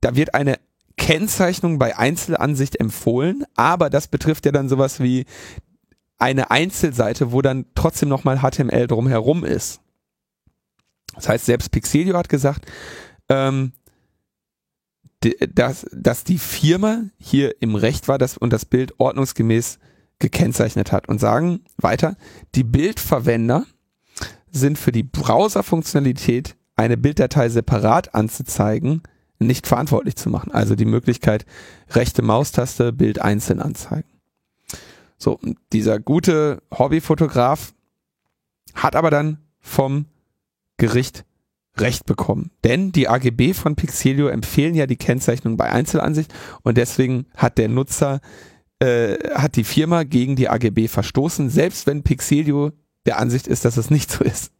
da wird eine Kennzeichnung bei Einzelansicht empfohlen, aber das betrifft ja dann sowas wie eine Einzelseite, wo dann trotzdem nochmal HTML drumherum ist. Das heißt, selbst Pixelio hat gesagt, ähm, dass, dass die Firma hier im Recht war dass, und das Bild ordnungsgemäß gekennzeichnet hat und sagen weiter, die Bildverwender sind für die Browser-Funktionalität eine Bilddatei separat anzuzeigen, nicht verantwortlich zu machen. Also die Möglichkeit, rechte Maustaste, Bild einzeln anzeigen. So, dieser gute Hobbyfotograf hat aber dann vom Gericht Recht bekommen. Denn die AGB von Pixelio empfehlen ja die Kennzeichnung bei Einzelansicht und deswegen hat der Nutzer, äh, hat die Firma gegen die AGB verstoßen, selbst wenn Pixelio der Ansicht ist, dass es nicht so ist.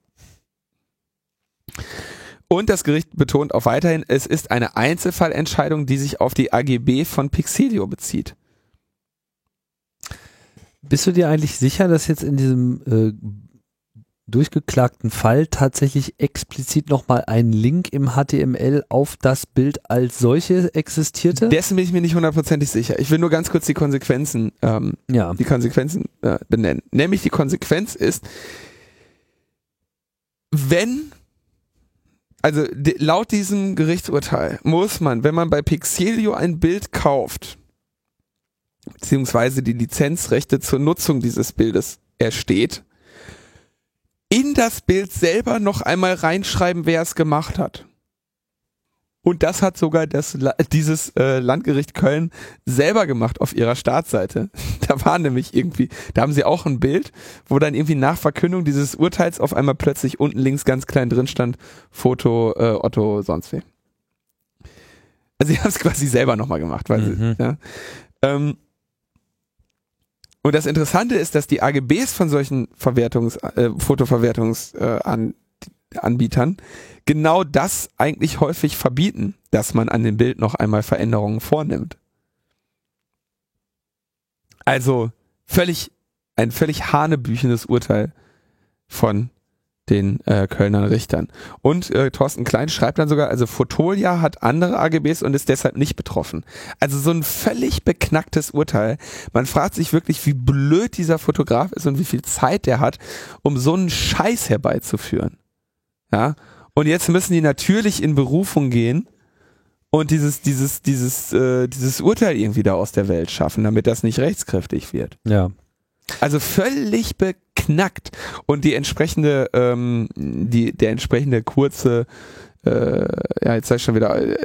Und das Gericht betont auch weiterhin, es ist eine Einzelfallentscheidung, die sich auf die AGB von Pixelio bezieht. Bist du dir eigentlich sicher, dass jetzt in diesem äh, durchgeklagten Fall tatsächlich explizit nochmal ein Link im HTML auf das Bild als solche existierte? Dessen bin ich mir nicht hundertprozentig sicher. Ich will nur ganz kurz die Konsequenzen, ähm, ja. die Konsequenzen äh, benennen. Nämlich die Konsequenz ist, wenn also laut diesem Gerichtsurteil muss man, wenn man bei Pixelio ein Bild kauft, beziehungsweise die Lizenzrechte zur Nutzung dieses Bildes ersteht, in das Bild selber noch einmal reinschreiben, wer es gemacht hat. Und das hat sogar das, dieses äh, Landgericht Köln selber gemacht auf ihrer Startseite. Da war nämlich irgendwie, da haben sie auch ein Bild, wo dann irgendwie nach Verkündung dieses Urteils auf einmal plötzlich unten links ganz klein drin stand, Foto äh, Otto sonst wem. Also sie haben es quasi selber nochmal gemacht, weil mhm. sie, ja. Ähm, und das Interessante ist, dass die AGBs von solchen Verwertungs, äh, Fotoverwertungsanbietern äh, Anbietern genau das eigentlich häufig verbieten, dass man an dem Bild noch einmal Veränderungen vornimmt. Also völlig, ein völlig hanebüchenes Urteil von den äh, Kölner Richtern. Und äh, Thorsten Klein schreibt dann sogar, also Fotolia hat andere AGBs und ist deshalb nicht betroffen. Also so ein völlig beknacktes Urteil. Man fragt sich wirklich, wie blöd dieser Fotograf ist und wie viel Zeit der hat, um so einen Scheiß herbeizuführen. Ja, und jetzt müssen die natürlich in Berufung gehen und dieses, dieses, dieses, äh, dieses Urteil irgendwie da aus der Welt schaffen, damit das nicht rechtskräftig wird. Ja. Also völlig beknackt. Und die entsprechende, ähm, die, der entsprechende kurze, äh, ja, jetzt sag ich schon wieder, äh,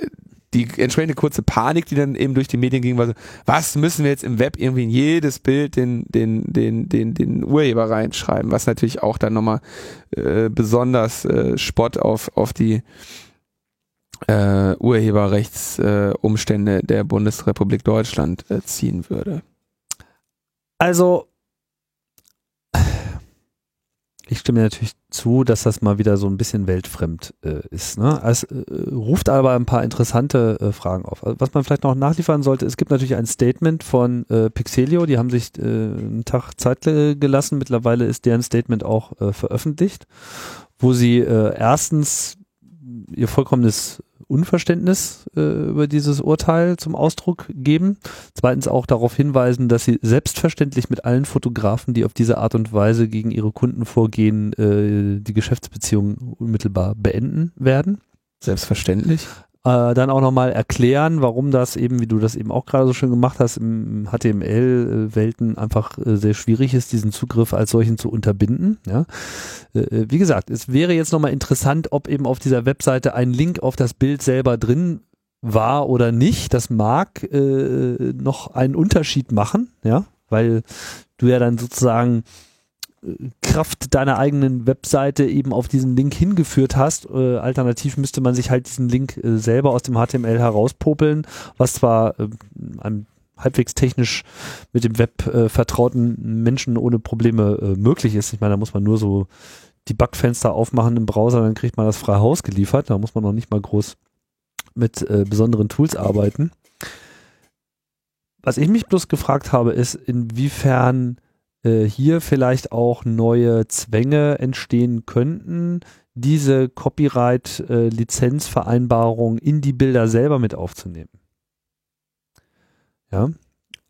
die entsprechende kurze Panik, die dann eben durch die Medien ging, war so, was müssen wir jetzt im Web irgendwie in jedes Bild den, den, den, den, den Urheber reinschreiben, was natürlich auch dann nochmal äh, besonders äh, Spott auf, auf die äh, Urheberrechtsumstände äh, der Bundesrepublik Deutschland äh, ziehen würde. Also ich stimme natürlich zu, dass das mal wieder so ein bisschen weltfremd äh, ist. Ne? Es äh, ruft aber ein paar interessante äh, Fragen auf. Also, was man vielleicht noch nachliefern sollte, es gibt natürlich ein Statement von äh, Pixelio, die haben sich äh, einen Tag Zeit gelassen. Mittlerweile ist deren Statement auch äh, veröffentlicht, wo sie erstens ihr vollkommenes Unverständnis äh, über dieses Urteil zum Ausdruck geben. Zweitens auch darauf hinweisen, dass sie selbstverständlich mit allen Fotografen, die auf diese Art und Weise gegen ihre Kunden vorgehen, äh, die Geschäftsbeziehung unmittelbar beenden werden. Selbstverständlich äh, dann auch nochmal erklären, warum das eben, wie du das eben auch gerade so schön gemacht hast, im HTML-Welten einfach äh, sehr schwierig ist, diesen Zugriff als solchen zu unterbinden. Ja? Äh, äh wie gesagt, es wäre jetzt nochmal interessant, ob eben auf dieser Webseite ein Link auf das Bild selber drin war oder nicht. Das mag äh, noch einen Unterschied machen, ja, weil du ja dann sozusagen Kraft deiner eigenen Webseite eben auf diesen Link hingeführt hast. Äh, alternativ müsste man sich halt diesen Link äh, selber aus dem HTML herauspopeln, was zwar äh, einem halbwegs technisch mit dem Web äh, vertrauten Menschen ohne Probleme äh, möglich ist. Ich meine, da muss man nur so die Bugfenster aufmachen im Browser, dann kriegt man das frei Haus geliefert. Da muss man noch nicht mal groß mit äh, besonderen Tools arbeiten. Was ich mich bloß gefragt habe, ist, inwiefern äh, hier vielleicht auch neue Zwänge entstehen könnten, diese Copyright-Lizenzvereinbarung äh, in die Bilder selber mit aufzunehmen. Ja,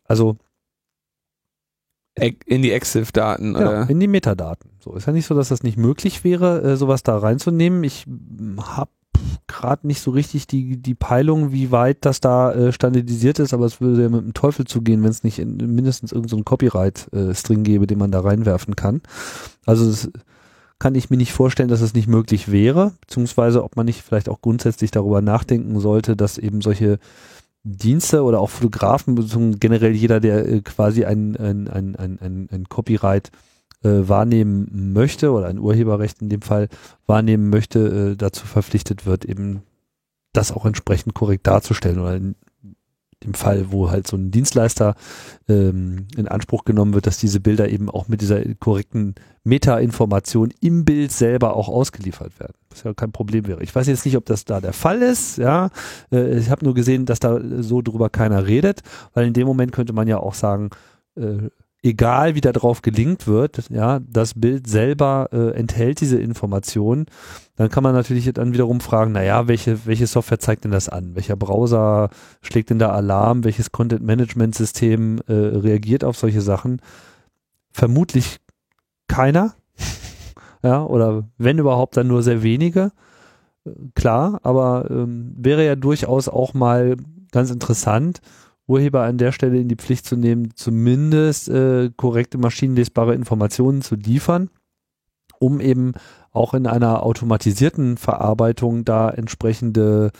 also in die EXIF-Daten ja, oder? in die Metadaten. So ist ja nicht so, dass das nicht möglich wäre, äh, sowas da reinzunehmen. Ich habe gerade nicht so richtig die, die Peilung, wie weit das da äh, standardisiert ist, aber es würde ja mit dem Teufel zugehen, wenn es nicht in, mindestens irgendeinen so Copyright-String äh, gäbe, den man da reinwerfen kann. Also das kann ich mir nicht vorstellen, dass es nicht möglich wäre, beziehungsweise ob man nicht vielleicht auch grundsätzlich darüber nachdenken sollte, dass eben solche Dienste oder auch Fotografen, generell jeder, der äh, quasi ein, ein, ein, ein, ein, ein Copyright wahrnehmen möchte oder ein Urheberrecht in dem Fall wahrnehmen möchte, äh, dazu verpflichtet wird, eben das auch entsprechend korrekt darzustellen oder in dem Fall, wo halt so ein Dienstleister ähm, in Anspruch genommen wird, dass diese Bilder eben auch mit dieser korrekten Meta-Information im Bild selber auch ausgeliefert werden. Was ja kein Problem wäre. Ich weiß jetzt nicht, ob das da der Fall ist, ja. Äh, ich habe nur gesehen, dass da so drüber keiner redet, weil in dem Moment könnte man ja auch sagen, äh, egal wie da drauf gelingt wird, ja, das Bild selber äh, enthält diese Information, dann kann man natürlich dann wiederum fragen, naja, welche, welche Software zeigt denn das an? Welcher Browser schlägt denn da Alarm? Welches Content-Management-System äh, reagiert auf solche Sachen? Vermutlich keiner. ja, oder wenn überhaupt, dann nur sehr wenige. Äh, klar, aber ähm, wäre ja durchaus auch mal ganz interessant, Urheber an der Stelle in die Pflicht zu nehmen, zumindest äh, korrekte maschinenlesbare Informationen zu liefern, um eben auch in einer automatisierten Verarbeitung da entsprechende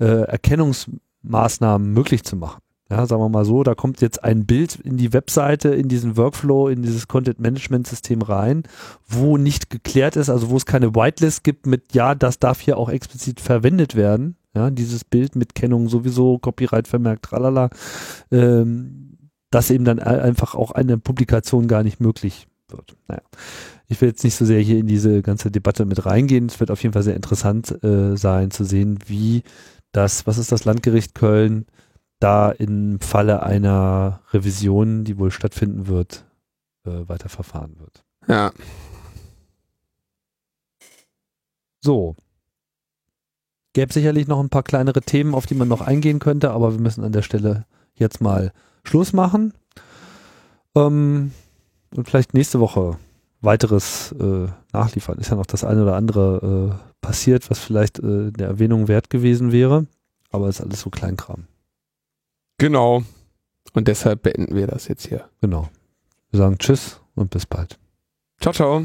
äh, Erkennungsmaßnahmen möglich zu machen. Ja, sagen wir mal so, da kommt jetzt ein Bild in die Webseite, in diesen Workflow, in dieses Content-Management-System rein, wo nicht geklärt ist, also wo es keine Whitelist gibt mit, ja, das darf hier auch explizit verwendet werden, ja, dieses Bild mit Kennung sowieso, Copyright vermerkt, tralala, ähm, dass eben dann einfach auch eine Publikation gar nicht möglich wird. Naja, ich will jetzt nicht so sehr hier in diese ganze Debatte mit reingehen. Es wird auf jeden Fall sehr interessant äh, sein zu sehen, wie das, was ist das Landgericht Köln, da im Falle einer Revision, die wohl stattfinden wird, äh, weiter verfahren wird. Ja. So, Gäbe sicherlich noch ein paar kleinere Themen, auf die man noch eingehen könnte, aber wir müssen an der Stelle jetzt mal Schluss machen. Ähm, und vielleicht nächste Woche weiteres äh, nachliefern. Ist ja noch das eine oder andere äh, passiert, was vielleicht äh, der Erwähnung wert gewesen wäre. Aber ist alles so Kleinkram. Genau. Und deshalb beenden wir das jetzt hier. Genau. Wir sagen Tschüss und bis bald. Ciao, ciao.